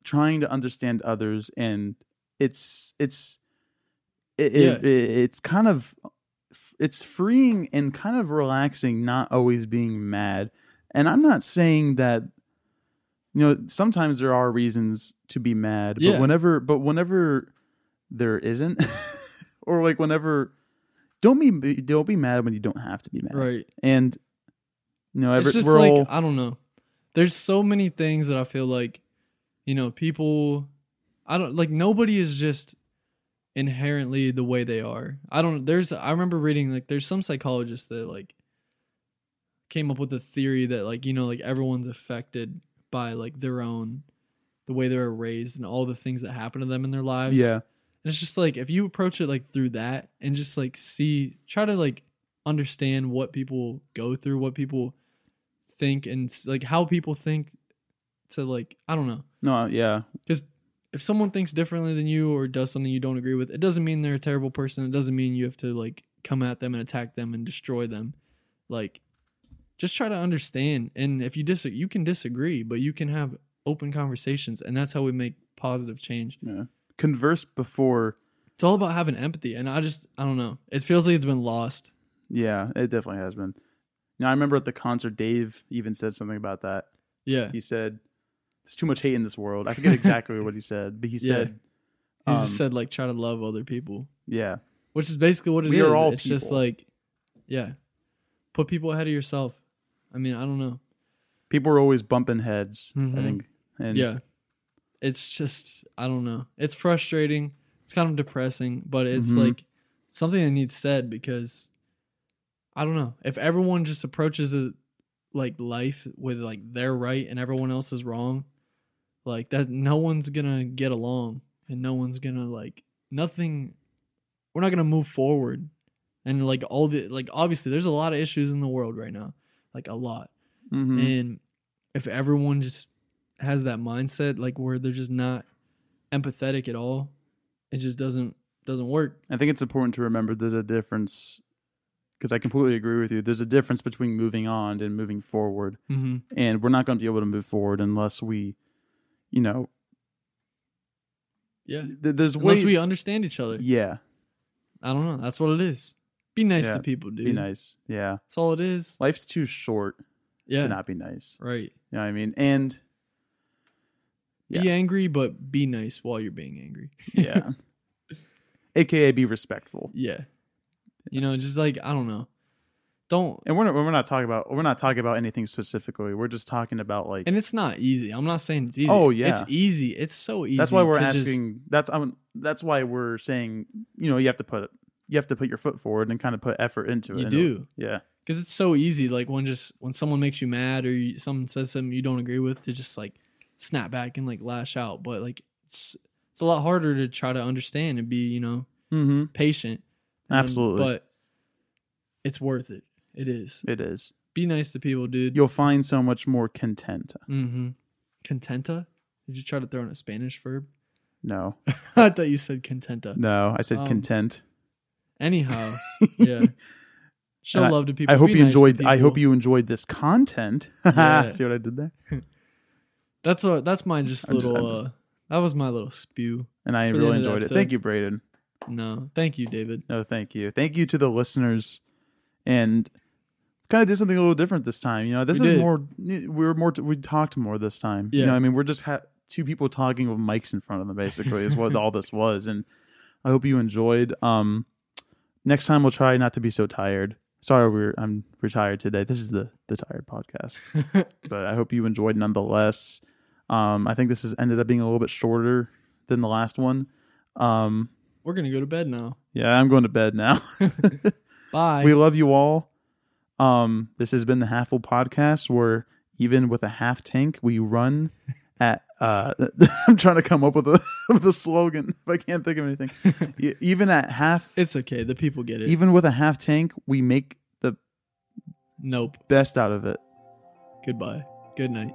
Speaker 1: trying to understand others, and it's it's it,
Speaker 2: Yeah.
Speaker 1: it, it- it's kind of it's freeing and kind of relaxing, not always being mad. And I'm not saying that you know sometimes there are reasons to be mad,
Speaker 2: Yeah.
Speaker 1: but whenever but whenever there isn't, or like whenever don't be don't be mad when you don't have to be mad.
Speaker 2: right
Speaker 1: And you know, every,
Speaker 2: it's just
Speaker 1: we're
Speaker 2: like
Speaker 1: all
Speaker 2: I don't know. There's so many things that I feel like, you know, people. I don't like nobody is just inherently the way they are. I don't. There's. I remember reading like there's some psychologists that like came up with a theory that like you know like everyone's affected by like their own the way they were raised and all the things that happen to them in their lives.
Speaker 1: yeah,
Speaker 2: And it's just like if you approach it like through that and just like see try to like understand what people go through, what people think and like how people think to like I don't know.
Speaker 1: no, uh, yeah,
Speaker 2: Cuz if someone thinks differently than you or does something you don't agree with, it doesn't mean they're a terrible person. It doesn't mean you have to like come at them and attack them and destroy them. Like just try to understand and if you disagree, you can disagree, but you can have open conversations and that's how we make positive change.
Speaker 1: yeah. Converse before.
Speaker 2: It's all about having empathy, and I just I don't know. It feels like it's been lost.
Speaker 1: Yeah, it definitely has been. Now I remember at the concert, Dave even said something about that.
Speaker 2: Yeah,
Speaker 1: He said, "There's too much hate in this world." I forget exactly what he said, but he
Speaker 2: Yeah.
Speaker 1: said,
Speaker 2: he
Speaker 1: um,
Speaker 2: just said like try to love other people,
Speaker 1: "Yeah,
Speaker 2: which is basically what it is.
Speaker 1: We are all
Speaker 2: it's just like, yeah, put people ahead of yourself. I mean, I don't know.
Speaker 1: people are always bumping heads." I
Speaker 2: Mhm.
Speaker 1: think, and
Speaker 2: yeah, it's just I don't know. It's frustrating. It's kind of depressing, but it's
Speaker 1: Mhm.
Speaker 2: like something that needs said because I don't know if everyone just approaches it like life with like they're right and everyone else is wrong, like that no one's gonna get along and no one's gonna like nothing. We're not gonna move forward, and like all the like obviously there's a lot of issues in the world right now, like a lot.
Speaker 1: Mhm.
Speaker 2: And if everyone just has that mindset, like where they're just not empathetic at all, it just doesn't doesn't work.
Speaker 1: I think it's important to remember there's a difference because I completely agree with you. There's a difference between moving on and moving forward,
Speaker 2: hmm
Speaker 1: and we're not going to be able to move forward unless we, you know,
Speaker 2: Yeah.
Speaker 1: th- there's
Speaker 2: Unless
Speaker 1: way,
Speaker 2: we understand each other.
Speaker 1: yeah,
Speaker 2: I don't know. That's what it is. Be nice
Speaker 1: Yeah,
Speaker 2: to people, dude.
Speaker 1: be nice, yeah.
Speaker 2: That's all it is.
Speaker 1: Life's too short
Speaker 2: Yeah.
Speaker 1: to not be nice.
Speaker 2: Right.
Speaker 1: You know what I mean? And
Speaker 2: Be
Speaker 1: Yeah.
Speaker 2: angry, but be nice while you're being angry.
Speaker 1: yeah, AKA be respectful.
Speaker 2: yeah. You know, just like I don't know. Don't
Speaker 1: And we're not, we're not talking about we're not talking about anything specifically. We're just talking about like
Speaker 2: and it's not easy. I'm not saying it's easy.
Speaker 1: Oh, yeah.
Speaker 2: It's easy. It's so easy.
Speaker 1: that's why we're
Speaker 2: to just-
Speaker 1: asking. That's I'm, that's why we're saying. You know, you have to put you have to put your foot forward and kind of put effort into it.
Speaker 2: you do.
Speaker 1: Yeah.
Speaker 2: because it's so easy like when just when someone makes you mad or you, someone says something you don't agree with to just like snap back and like lash out but like it's it's a lot harder to try to understand and be you know
Speaker 1: Mm-hmm.
Speaker 2: patient And-
Speaker 1: Absolutely.
Speaker 2: but it's worth it it is
Speaker 1: It is.
Speaker 2: be nice to people dude
Speaker 1: You'll find so much more content.
Speaker 2: mm-hmm contenta did you try to throw in a spanish verb
Speaker 1: No,
Speaker 2: i thought you said contenta
Speaker 1: no, I said
Speaker 2: Um,
Speaker 1: content.
Speaker 2: anyhow yeah show
Speaker 1: And I-
Speaker 2: to people
Speaker 1: I hope
Speaker 2: be
Speaker 1: you
Speaker 2: nice
Speaker 1: enjoyed. I hope you enjoyed this content.
Speaker 2: Yeah.
Speaker 1: See what I did there?
Speaker 2: That's a that's my just
Speaker 1: I'm
Speaker 2: little
Speaker 1: I'm
Speaker 2: uh that was my little spew
Speaker 1: And I really enjoyed it. Thank you, Brayden.
Speaker 2: no thank you david
Speaker 1: No, thank you. Thank you to the listeners. And kind of did something a little different this time. You know, this
Speaker 2: We
Speaker 1: is
Speaker 2: did.
Speaker 1: more. We were more. We talked more this time. You
Speaker 2: Yeah.
Speaker 1: know, I mean, we're just ha- two people talking with mics in front of them. Basically, is what all this was. And I hope you enjoyed. Um, next time we'll try not to be so tired. Sorry, we're I'm retired today. This is the the tired podcast, but I hope you enjoyed nonetheless. Um, I think this has ended up being a little bit shorter than the last one. Um,
Speaker 2: We're gonna go to bed now.
Speaker 1: yeah, I'm going to bed now.
Speaker 2: Bye.
Speaker 1: we love you all. Um, this has been the Half Full Podcast, where even with a half tank, we run at. Uh, I'm trying to come up with a with a slogan, but I can't think of anything. E- even at half,
Speaker 2: it's okay. The people get it.
Speaker 1: even with a half tank, we make the
Speaker 2: nope.
Speaker 1: best out of it.
Speaker 2: Goodbye. Good night.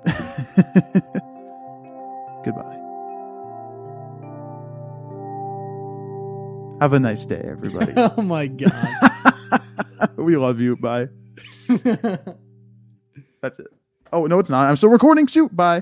Speaker 1: Goodbye. Have a nice day, everybody.
Speaker 2: oh my god.
Speaker 1: we love you. Bye. That's it. Oh no, it's not. I'm still recording. Shoot. Bye.